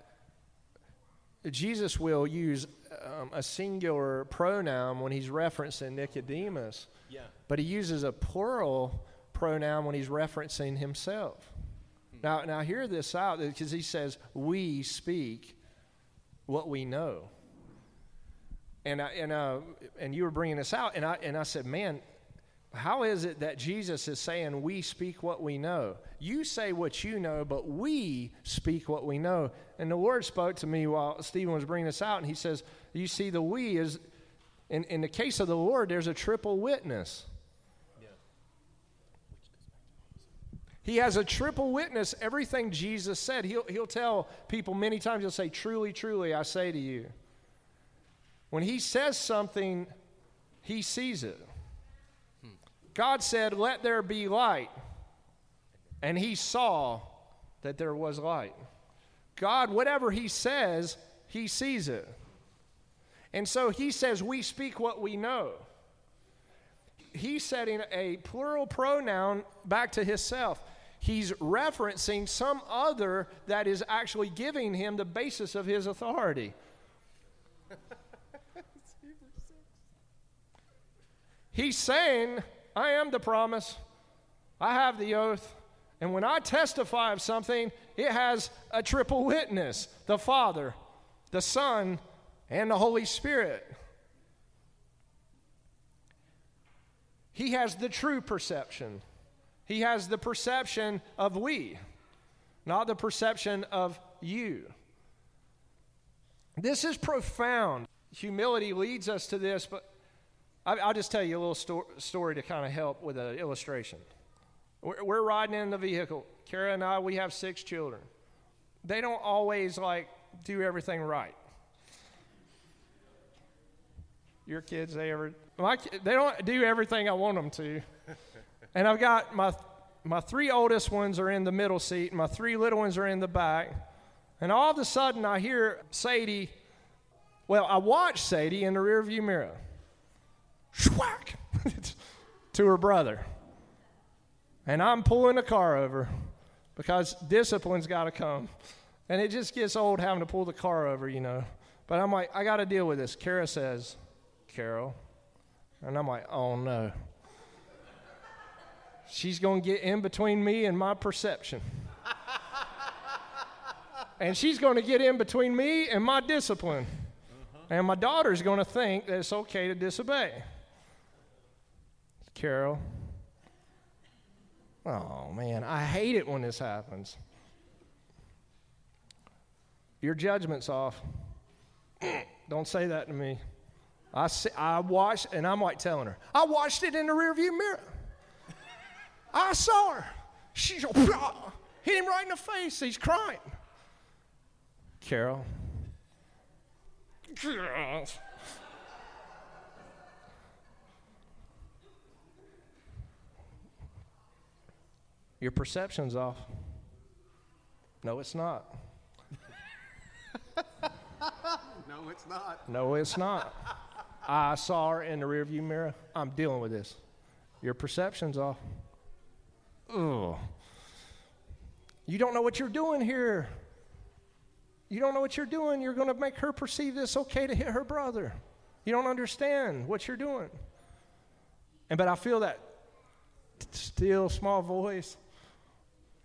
Jesus will use um, a singular pronoun when he's referencing Nicodemus. Yeah. But he uses a plural pronoun when he's referencing himself. Now, now hear this out because he says, "We speak what we know." And I, and uh, and you were bringing this out, and I and I said, "Man, how is it that Jesus is saying we speak what we know? You say what you know, but we speak what we know." And the Lord spoke to me while Stephen was bringing this out, and he says, "You see, the we is." In, in the case of the Lord, there's a triple witness. He has a triple witness, everything Jesus said. He'll, he'll tell people many times, he'll say, Truly, truly, I say to you. When he says something, he sees it. God said, Let there be light. And he saw that there was light. God, whatever he says, he sees it. And so he says, We speak what we know. He's setting a plural pronoun back to himself. He's referencing some other that is actually giving him the basis of his authority. He's saying, I am the promise, I have the oath, and when I testify of something, it has a triple witness the Father, the Son, and the Holy Spirit. He has the true perception. He has the perception of we, not the perception of you. This is profound. Humility leads us to this, but I, will just tell you a little sto- story to kind of help with an illustration. We're, we're riding in the vehicle. Kara and I, we have six children. They don't always like do everything right. Your kids, they ever my they don't do everything I want them to. and I've got my my three oldest ones are in the middle seat, and my three little ones are in the back. And all of a sudden, I hear Sadie. Well, I watch Sadie in the rearview mirror. Schwack to her brother. And I'm pulling the car over because discipline's got to come. And it just gets old having to pull the car over, you know. But I'm like, I got to deal with this. Kara says, Carol. And I'm like, oh no. She's going to get in between me and my perception. and she's going to get in between me and my discipline. And my daughter's going to think that it's okay to disobey. Carol. Oh, man, I hate it when this happens. Your judgment's off. Don't say that to me. I, see, I watched, and I'm like telling her, I watched it in the rearview mirror. I saw her. She hit him right in the face. He's crying. Carol. Your perception's off. No, it's not. no, it's not. No, it's not. I saw her in the rearview mirror. I'm dealing with this. Your perception's off. Ugh. You don't know what you're doing here. You don't know what you're doing. You're going to make her perceive this okay to hit her brother. You don't understand what you're doing. And but I feel that still small voice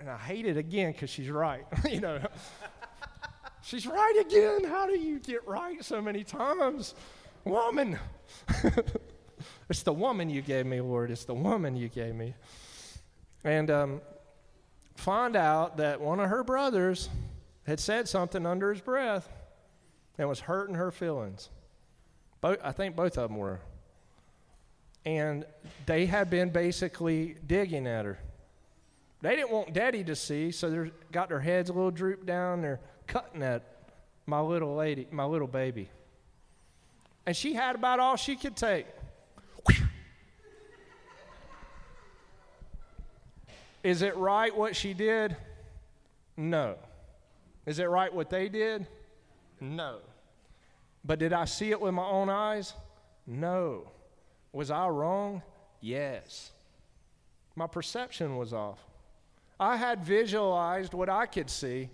and I hate it again because she's right. you know, she's right again. How do you get right so many times? Woman. it's the woman you gave me, Lord. It's the woman you gave me. And um, find out that one of her brothers had said something under his breath and was hurting her feelings. Both, I think both of them were. And they had been basically digging at her. They didn't want daddy to see, so they got their heads a little drooped down. They're cutting at my little lady, my little baby. And she had about all she could take. Is it right what she did? No. Is it right what they did? No. But did I see it with my own eyes? No. Was I wrong? Yes. My perception was off. I had visualized what I could see.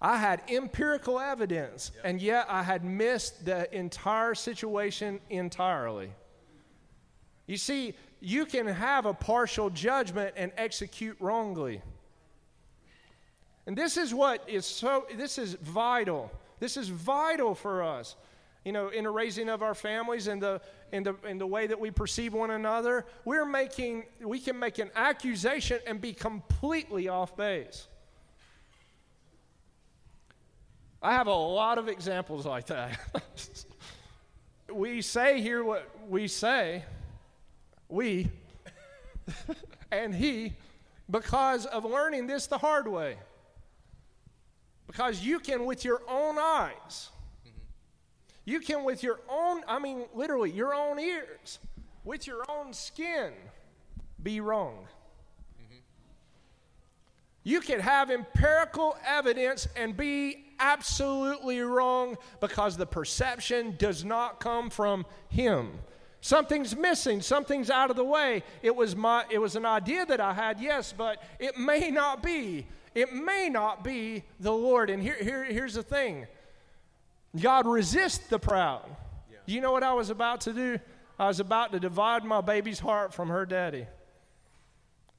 I had empirical evidence, yep. and yet I had missed the entire situation entirely. You see, you can have a partial judgment and execute wrongly. And this is what is so, this is vital. This is vital for us you know, in the raising of our families and the, in the, in the way that we perceive one another, we're making, we can make an accusation and be completely off base. I have a lot of examples like that. we say here what we say, we, and he, because of learning this the hard way. Because you can, with your own eyes, you can, with your own, I mean, literally, your own ears, with your own skin, be wrong. Mm-hmm. You can have empirical evidence and be absolutely wrong because the perception does not come from Him. Something's missing, something's out of the way. It was, my, it was an idea that I had, yes, but it may not be. It may not be the Lord. And here, here, here's the thing God resists the proud. Yeah. You know what I was about to do? I was about to divide my baby's heart from her daddy.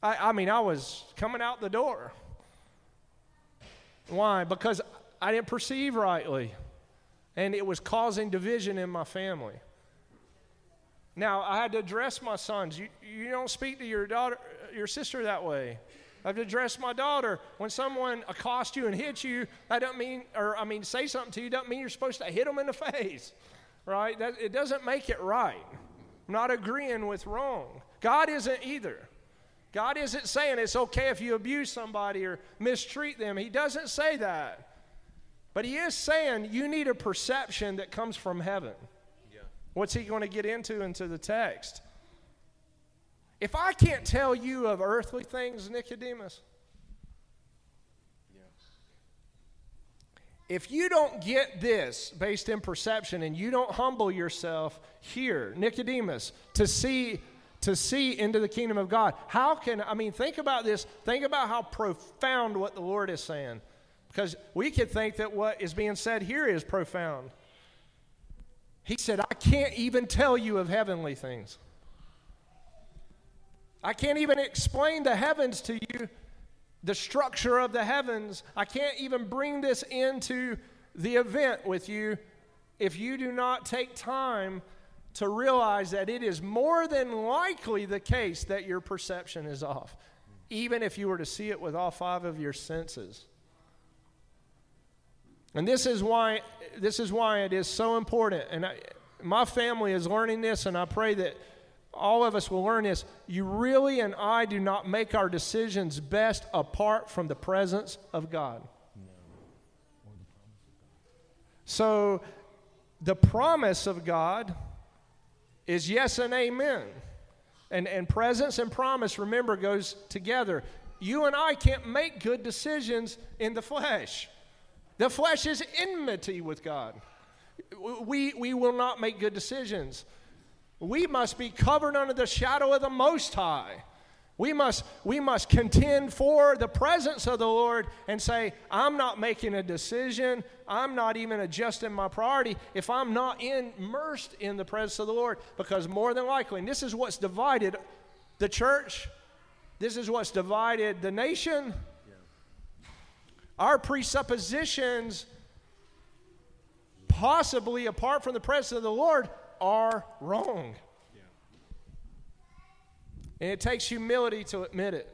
I, I mean, I was coming out the door. Why? Because I didn't perceive rightly. and it was causing division in my family. Now, I had to address my sons. You, you don't speak to your daughter, your sister that way. I have to address my daughter. When someone accosts you and hits you, that don't mean, or I mean, say something to you, doesn't mean you're supposed to hit them in the face, right? That, it doesn't make it right. I'm not agreeing with wrong. God isn't either. God isn't saying it's okay if you abuse somebody or mistreat them. He doesn't say that. But He is saying you need a perception that comes from heaven. Yeah. What's He going to get into into the text? If I can't tell you of earthly things, Nicodemus, if you don't get this based in perception and you don't humble yourself here, Nicodemus, to see to see into the kingdom of God, how can I mean think about this, think about how profound what the Lord is saying. Because we could think that what is being said here is profound. He said, I can't even tell you of heavenly things. I can't even explain the heavens to you, the structure of the heavens. I can't even bring this into the event with you if you do not take time to realize that it is more than likely the case that your perception is off, even if you were to see it with all five of your senses. And this is why this is why it is so important. And I, my family is learning this, and I pray that all of us will learn this. You really and I do not make our decisions best apart from the presence of God. So, the promise of God is yes and amen. And, and presence and promise, remember, goes together. You and I can't make good decisions in the flesh. The flesh is enmity with God. We, we will not make good decisions. We must be covered under the shadow of the Most High. We must, we must contend for the presence of the Lord and say, I'm not making a decision. I'm not even adjusting my priority if I'm not immersed in the presence of the Lord. Because more than likely, and this is what's divided the church, this is what's divided the nation. Our presuppositions, possibly apart from the presence of the Lord, are wrong. And it takes humility to admit it.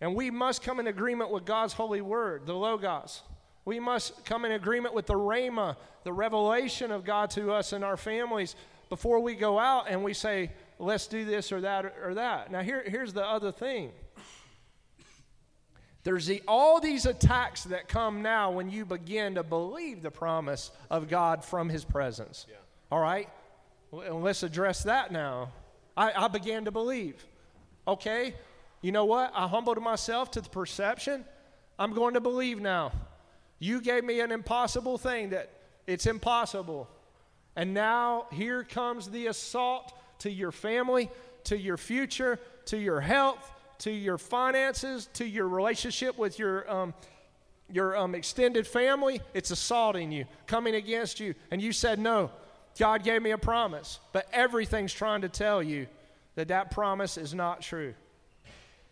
And we must come in agreement with God's holy word, the Logos. We must come in agreement with the Rhema, the revelation of God to us and our families before we go out and we say, let's do this or that or that. Now, here, here's the other thing there's the, all these attacks that come now when you begin to believe the promise of God from His presence. Yeah. All right? Well, let's address that now. I, I began to believe. Okay, you know what? I humbled myself to the perception. I'm going to believe now. You gave me an impossible thing that it's impossible. And now here comes the assault to your family, to your future, to your health, to your finances, to your relationship with your um, your um, extended family. It's assaulting you, coming against you, and you said no. God gave me a promise, but everything's trying to tell you that that promise is not true.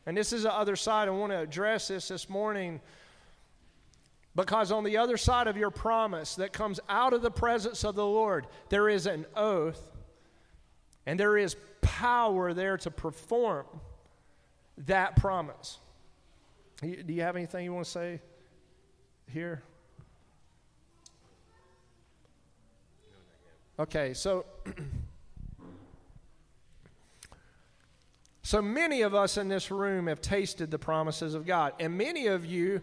And this is the other side. I want to address this this morning because on the other side of your promise that comes out of the presence of the Lord, there is an oath and there is power there to perform that promise. Do you have anything you want to say here? Okay, so so many of us in this room have tasted the promises of God, and many of you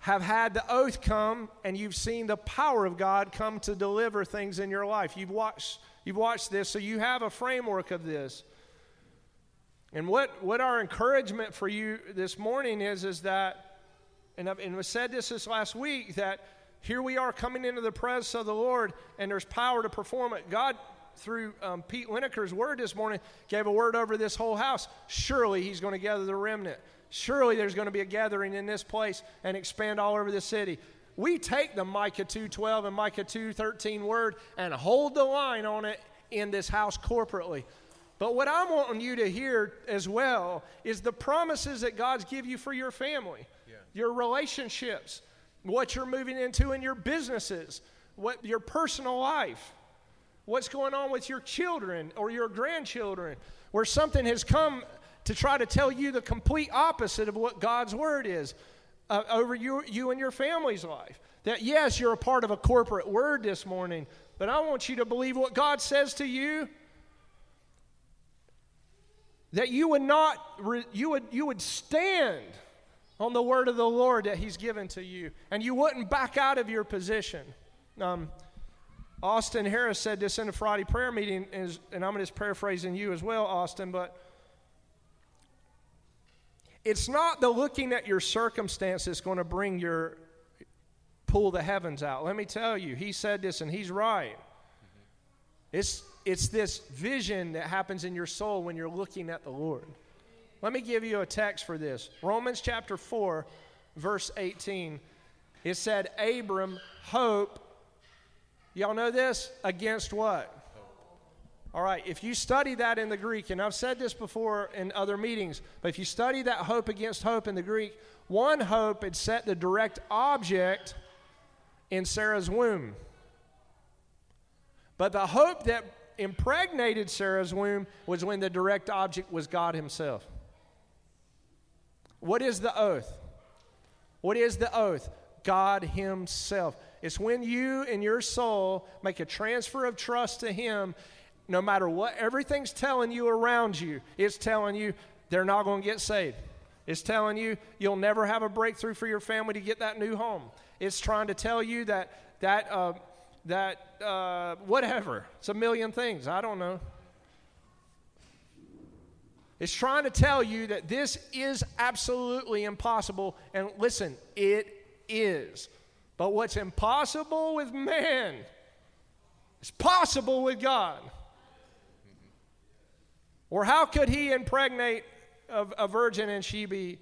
have had the oath come and you've seen the power of God come to deliver things in your life. You've watched you've watched this, so you have a framework of this. And what, what our encouragement for you this morning is, is that, and I've, and I've said this this last week, that here we are coming into the presence of the Lord, and there's power to perform it. God, through um, Pete Lineker's word this morning, gave a word over this whole house. Surely He's going to gather the remnant. Surely there's going to be a gathering in this place and expand all over the city. We take the Micah 2:12 and Micah 2:13 word and hold the line on it in this house corporately. But what I'm wanting you to hear as well is the promises that God's give you for your family, yeah. your relationships, what you're moving into in your businesses, what your personal life, what's going on with your children or your grandchildren, where something has come to try to tell you the complete opposite of what God's word is uh, over you, you and your family's life. That yes, you're a part of a corporate word this morning, but I want you to believe what God says to you. That you would not, you would, you would stand on the word of the Lord that He's given to you, and you wouldn't back out of your position. Um, Austin Harris said this in a Friday prayer meeting, and I'm just paraphrasing you as well, Austin, but it's not the looking at your circumstances going to bring your pull the heavens out. Let me tell you, he said this and he's right. It's, it's this vision that happens in your soul when you're looking at the Lord. Let me give you a text for this Romans chapter 4, verse 18. It said, Abram hope. Y'all know this? Against what? All right, if you study that in the Greek, and I've said this before in other meetings, but if you study that hope against hope in the Greek, one hope had set the direct object in Sarah's womb. But the hope that impregnated Sarah's womb was when the direct object was God Himself. What is the oath? What is the oath? God Himself. It's when you and your soul make a transfer of trust to Him no matter what everything's telling you around you, it's telling you they're not going to get saved. It's telling you you'll never have a breakthrough for your family to get that new home. It's trying to tell you that that uh, that uh, whatever. It's a million things. I don't know. It's trying to tell you that this is absolutely impossible. And listen, it is. But what's impossible with man is possible with God. Or how could he impregnate a, a virgin and she be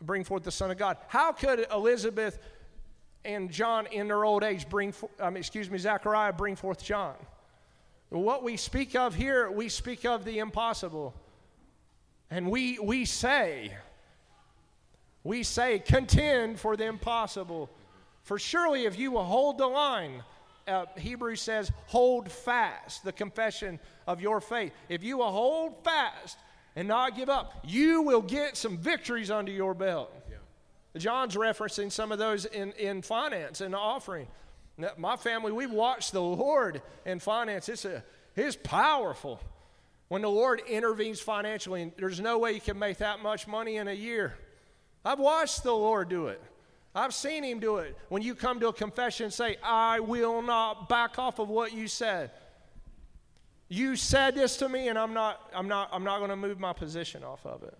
bring forth the Son of God? How could Elizabeth and John in their old age bring, um, excuse me, Zechariah bring forth John? What we speak of here, we speak of the impossible. And we, we say, we say, contend for the impossible. For surely if you will hold the line, uh, Hebrews says, hold fast the confession of your faith. If you will hold fast and not give up, you will get some victories under your belt. Yeah. John's referencing some of those in, in finance and offering. Now, my family, we watched the Lord in finance. It's, a, it's powerful. When the Lord intervenes financially, there's no way you can make that much money in a year. I've watched the Lord do it. I've seen him do it. When you come to a confession and say, I will not back off of what you said. You said this to me, and I'm not, I'm not, I'm not going to move my position off of it.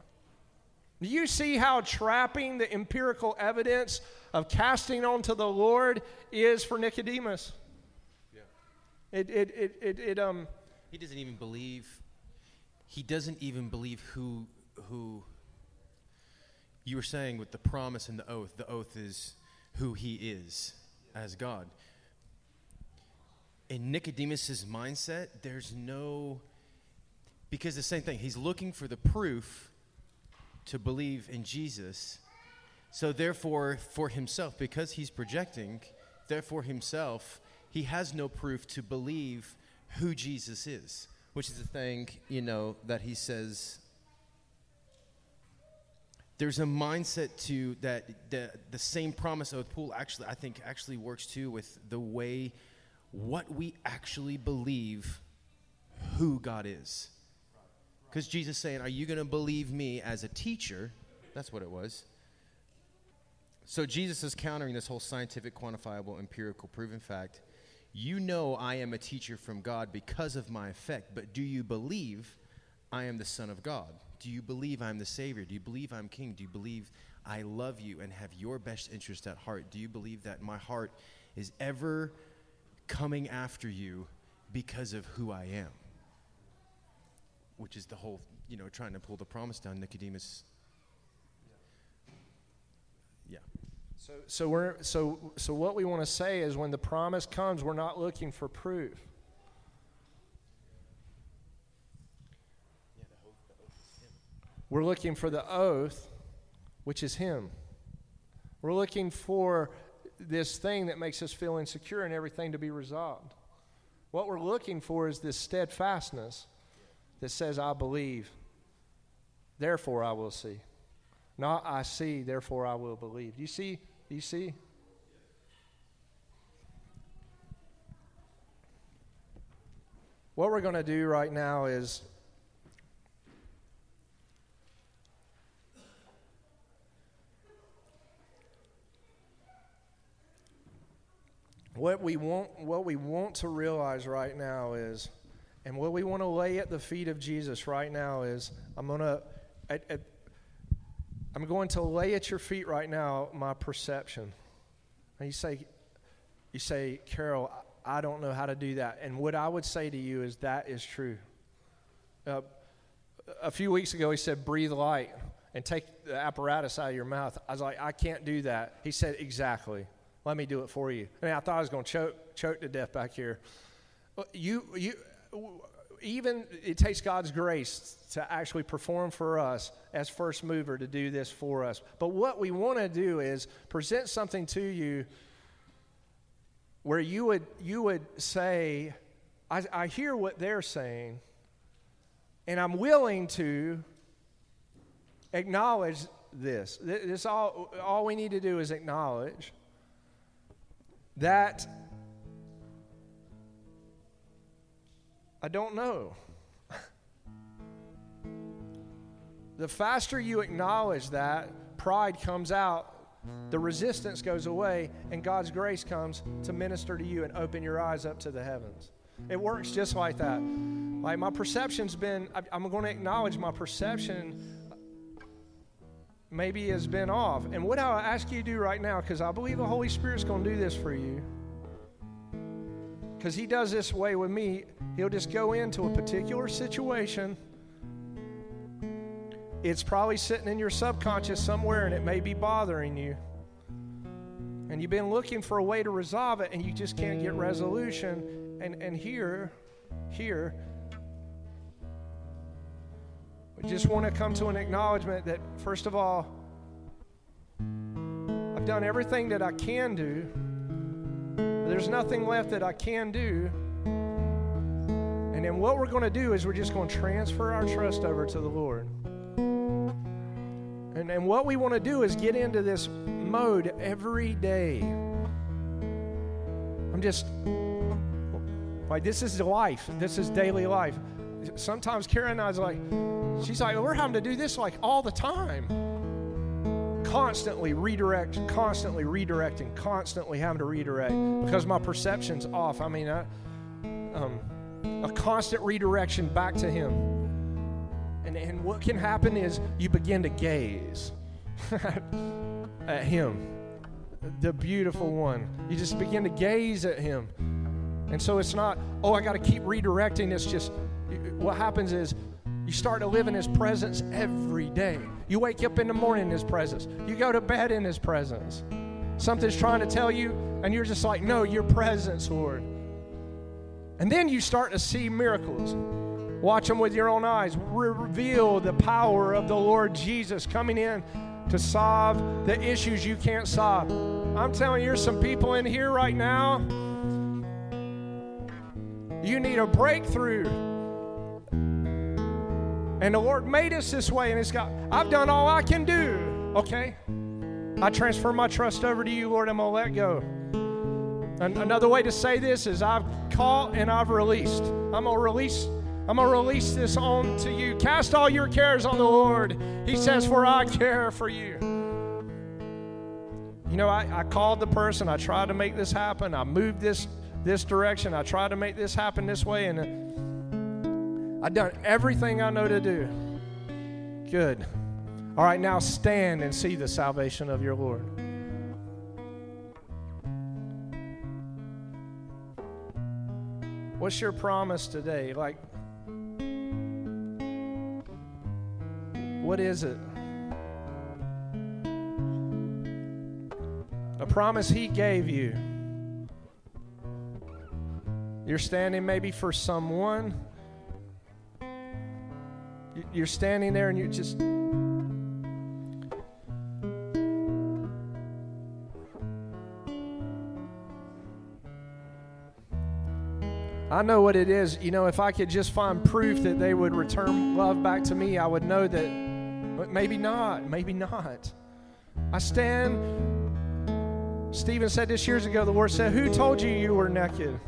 Do you see how trapping the empirical evidence of casting onto the Lord is for Nicodemus? Yeah. It, it, it, it, it, um, he doesn't even believe, he doesn't even believe who, who you were saying with the promise and the oath, the oath is who he is as God. In Nicodemus's mindset, there's no because the same thing, he's looking for the proof to believe in Jesus. So therefore, for himself, because he's projecting, therefore himself, he has no proof to believe who Jesus is, which is the thing, you know, that he says there's a mindset to that the, the same promise oath pull actually i think actually works too with the way what we actually believe who god is. Because jesus saying are you going to believe me as a teacher? That's what it was. So jesus is countering this whole scientific quantifiable empirical proven fact you know i am a teacher from god because of my effect but do you believe i am the son of god do you believe I'm the Savior? Do you believe I'm King? Do you believe I love you and have your best interest at heart? Do you believe that my heart is ever coming after you because of who I am? Which is the whole, you know, trying to pull the promise down. Nicodemus. So, so we're so so what we want to say is when the promise comes, we're not looking for proof. We're looking for the oath, which is Him. We're looking for this thing that makes us feel insecure and everything to be resolved. What we're looking for is this steadfastness that says, I believe, therefore I will see. Not I see, therefore I will believe. You see? You see? What we're going to do right now is what we want what we want to realize right now is and what we want to lay at the feet of Jesus right now is I'm going to at, at, I'm going to lay at your feet right now my perception. And you say you say Carol I don't know how to do that. And what I would say to you is that is true. Uh, a few weeks ago, he said, breathe light and take the apparatus out of your mouth. I was like, I can't do that. He said, exactly. Let me do it for you. I mean, I thought I was going to choke, choke to death back here. You, you, even it takes God's grace to actually perform for us as first mover to do this for us. But what we want to do is present something to you where you would, you would say, I, I hear what they're saying, and I'm willing to acknowledge this. This all, all we need to do is acknowledge that I don't know. the faster you acknowledge that, pride comes out the resistance goes away, and God's grace comes to minister to you and open your eyes up to the heavens. It works just like that. Like my perception's been, I'm going to acknowledge my perception maybe has been off. And what I'll ask you to do right now, because I believe the Holy Spirit's going to do this for you, because He does this way with me, He'll just go into a particular situation it's probably sitting in your subconscious somewhere and it may be bothering you. And you've been looking for a way to resolve it and you just can't get resolution. And, and here, here, we just want to come to an acknowledgement that, first of all, I've done everything that I can do. There's nothing left that I can do. And then what we're going to do is we're just going to transfer our trust over to the Lord. And, and what we want to do is get into this mode every day. I'm just, like, this is life. This is daily life. Sometimes Karen and I's like, she's like, we're having to do this like all the time. Constantly redirect, constantly redirecting, constantly having to redirect because my perception's off. I mean, I, um, a constant redirection back to Him. And, and what can happen is you begin to gaze at Him, the beautiful one. You just begin to gaze at Him. And so it's not, oh, I got to keep redirecting. It's just, what happens is you start to live in His presence every day. You wake up in the morning in His presence, you go to bed in His presence. Something's trying to tell you, and you're just like, no, your presence, Lord. And then you start to see miracles. Watch them with your own eyes. Reveal the power of the Lord Jesus coming in to solve the issues you can't solve. I'm telling you, there's some people in here right now. You need a breakthrough. And the Lord made us this way, and it's got, I've done all I can do. Okay? I transfer my trust over to you, Lord. I'm going to let go. And another way to say this is I've caught and I've released. I'm going to release I'm going to release this on to you. Cast all your cares on the Lord. He says, For I care for you. You know, I, I called the person. I tried to make this happen. I moved this this direction. I tried to make this happen this way, and I've done everything I know to do. Good. All right, now stand and see the salvation of your Lord. What's your promise today? Like, What is it? A promise He gave you. You're standing maybe for someone. You're standing there and you're just. I know what it is. You know, if I could just find proof that they would return love back to me, I would know that, but maybe not, maybe not. I stand. Stephen said this years ago the Lord said, Who told you you were naked?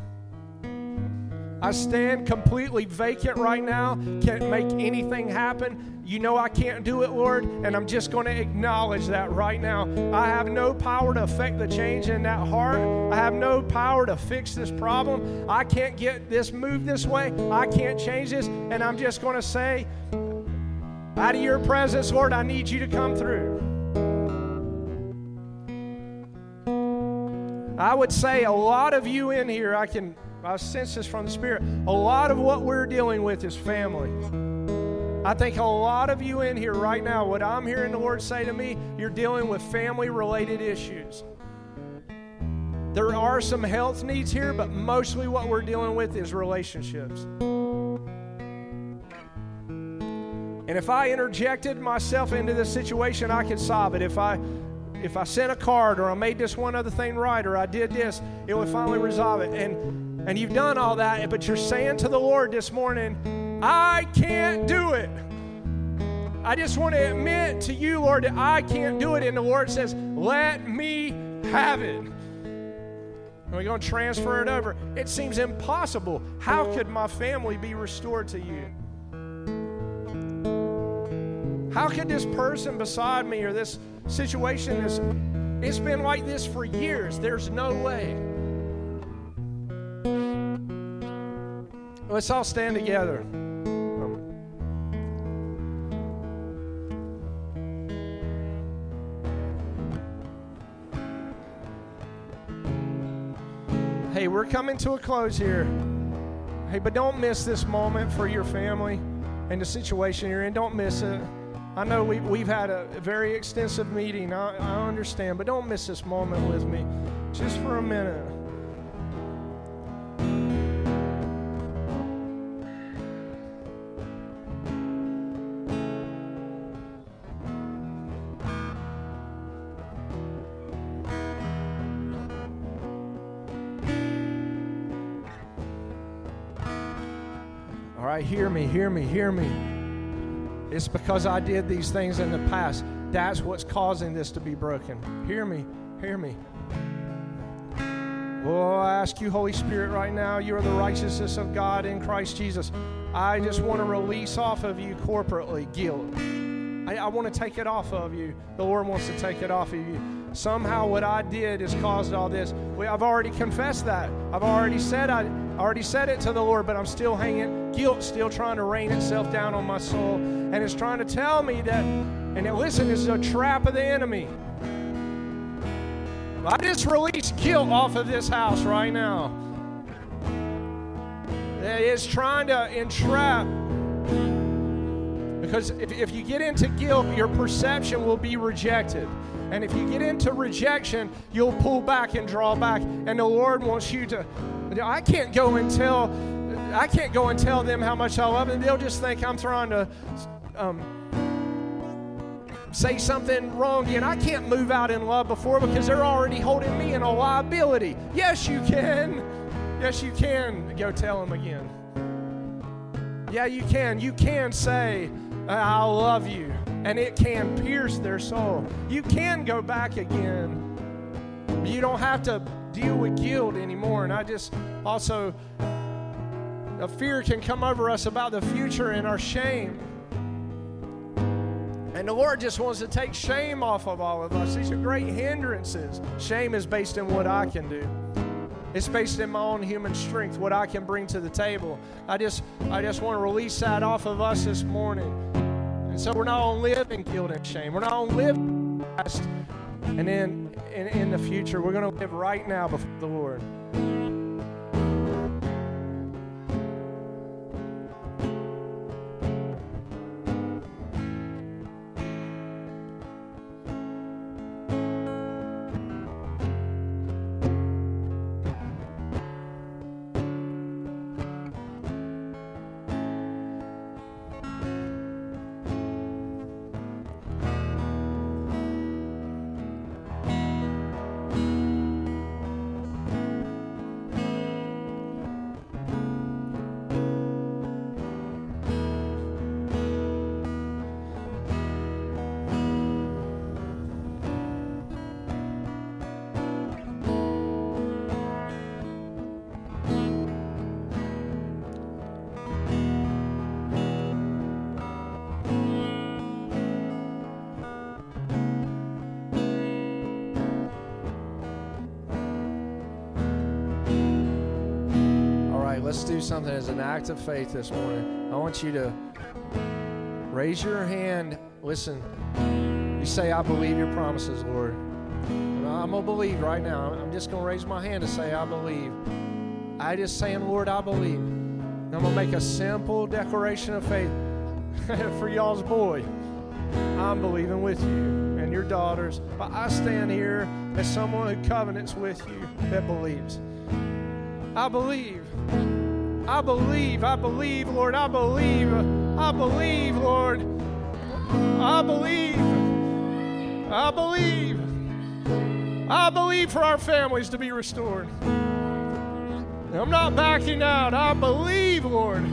I stand completely vacant right now, can't make anything happen. You know I can't do it, Lord, and I'm just going to acknowledge that right now. I have no power to affect the change in that heart. I have no power to fix this problem. I can't get this moved this way. I can't change this, and I'm just going to say, out of your presence, Lord, I need you to come through. I would say a lot of you in here, I can I sense this from the Spirit. A lot of what we're dealing with is family. I think a lot of you in here right now, what I'm hearing the Lord say to me, you're dealing with family related issues. There are some health needs here, but mostly what we're dealing with is relationships. And if I interjected myself into this situation, I could solve it. If I if I sent a card or I made this one other thing right or I did this, it would finally resolve it. And and you've done all that, but you're saying to the Lord this morning, I can't do it. I just want to admit to you, Lord, that I can't do it. And the Lord says, Let me have it. And we're going to transfer it over. It seems impossible. How could my family be restored to you? How could this person beside me or this situation, this, it's been like this for years? There's no way. Let's all stand together. Hey, we're coming to a close here. Hey, but don't miss this moment for your family and the situation you're in. Don't miss it. I know we, we've had a very extensive meeting. I, I understand, but don't miss this moment with me just for a minute. Right, hear me, hear me, hear me. It's because I did these things in the past. That's what's causing this to be broken. Hear me, hear me. Oh, I ask you, Holy Spirit, right now, you are the righteousness of God in Christ Jesus. I just want to release off of you corporately guilt. I, I want to take it off of you. The Lord wants to take it off of you. Somehow, what I did has caused all this. We, I've already confessed that. I've already said I already said it to the Lord, but I'm still hanging. Guilt still trying to rain itself down on my soul, and it's trying to tell me that. And listen, this is a trap of the enemy. I just release guilt off of this house right now. That is trying to entrap. Because if, if you get into guilt, your perception will be rejected. And if you get into rejection, you'll pull back and draw back. And the Lord wants you to. I can't go and tell. I can't go and tell them how much I love them. They'll just think I'm trying to um, say something wrong and I can't move out in love before because they're already holding me in a liability. Yes, you can. Yes, you can. Go tell them again. Yeah, you can. You can say, I love you and it can pierce their soul. You can go back again. You don't have to deal with guilt anymore. And I just also, a fear can come over us about the future and our shame. And the Lord just wants to take shame off of all of us. These are great hindrances. Shame is based in what I can do. It's based in my own human strength, what I can bring to the table. I just I just want to release that off of us this morning. And so we're not on live in guilt and shame. We're not on live past and then in, in the future. We're going to live right now before the Lord. As an act of faith this morning. I want you to raise your hand. Listen, you say, I believe your promises, Lord. And I'm going to believe right now. I'm just going to raise my hand to say, I believe. I just saying, Lord, I believe. And I'm going to make a simple declaration of faith for y'all's boy. I'm believing with you and your daughters. But I stand here as someone who covenants with you that believes. I believe. I believe. I believe, Lord. I believe. I believe, Lord. I believe. I believe. I believe for our families to be restored. I'm not backing out. I believe, Lord.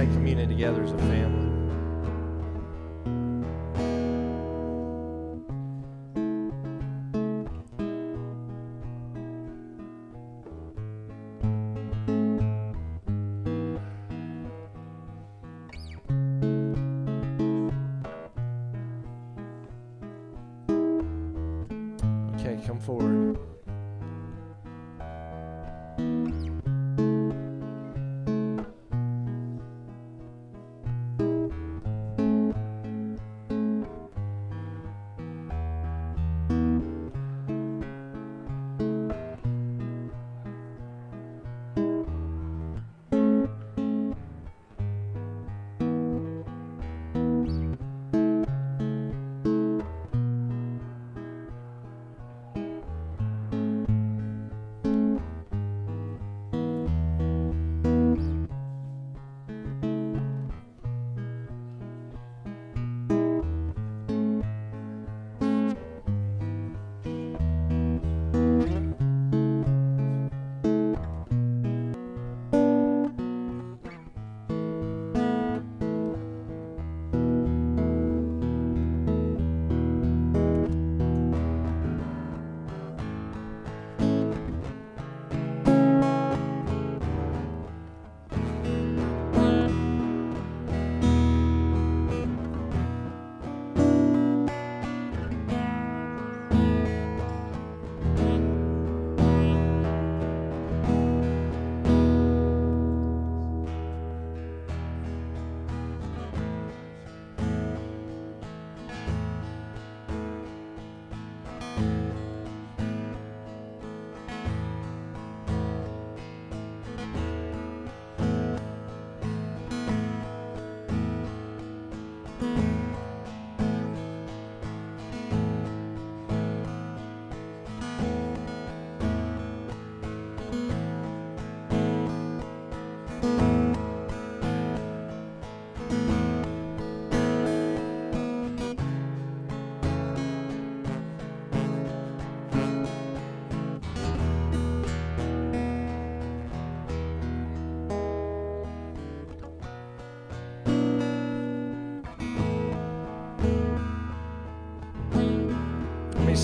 Take communion together as a family.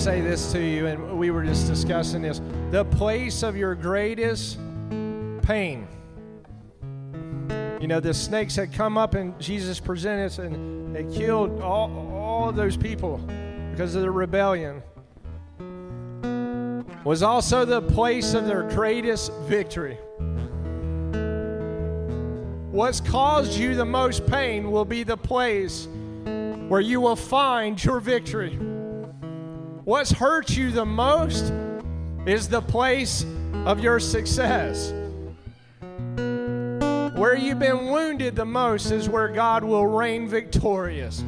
Say this to you, and we were just discussing this. The place of your greatest pain. You know, the snakes had come up and Jesus presented us, and they killed all, all those people because of the rebellion. Was also the place of their greatest victory. What's caused you the most pain will be the place where you will find your victory. What's hurt you the most is the place of your success. Where you've been wounded the most is where God will reign victorious.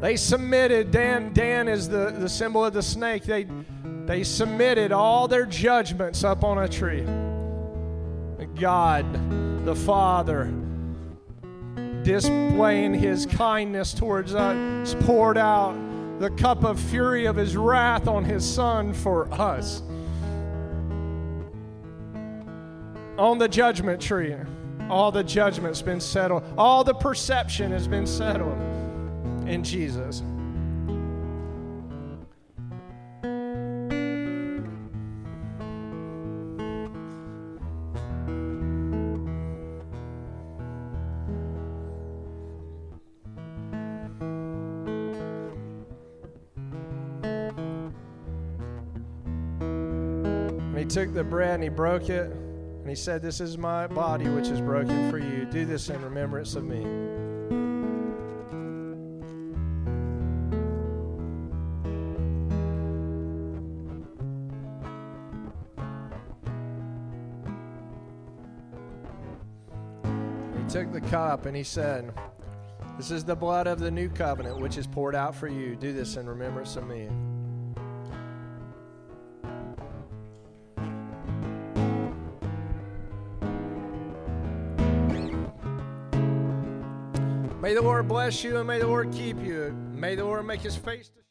They submitted, Dan, Dan is the, the symbol of the snake. They, they submitted all their judgments up on a tree. God, the Father, displaying his kindness towards us, poured out the cup of fury of his wrath on his Son for us. On the judgment tree, all the judgment's been settled, all the perception has been settled in Jesus. Took the bread and he broke it. And he said, This is my body, which is broken for you. Do this in remembrance of me. He took the cup and he said, This is the blood of the new covenant, which is poured out for you. Do this in remembrance of me. May the Lord bless you and may the Lord keep you. May the Lord make his face to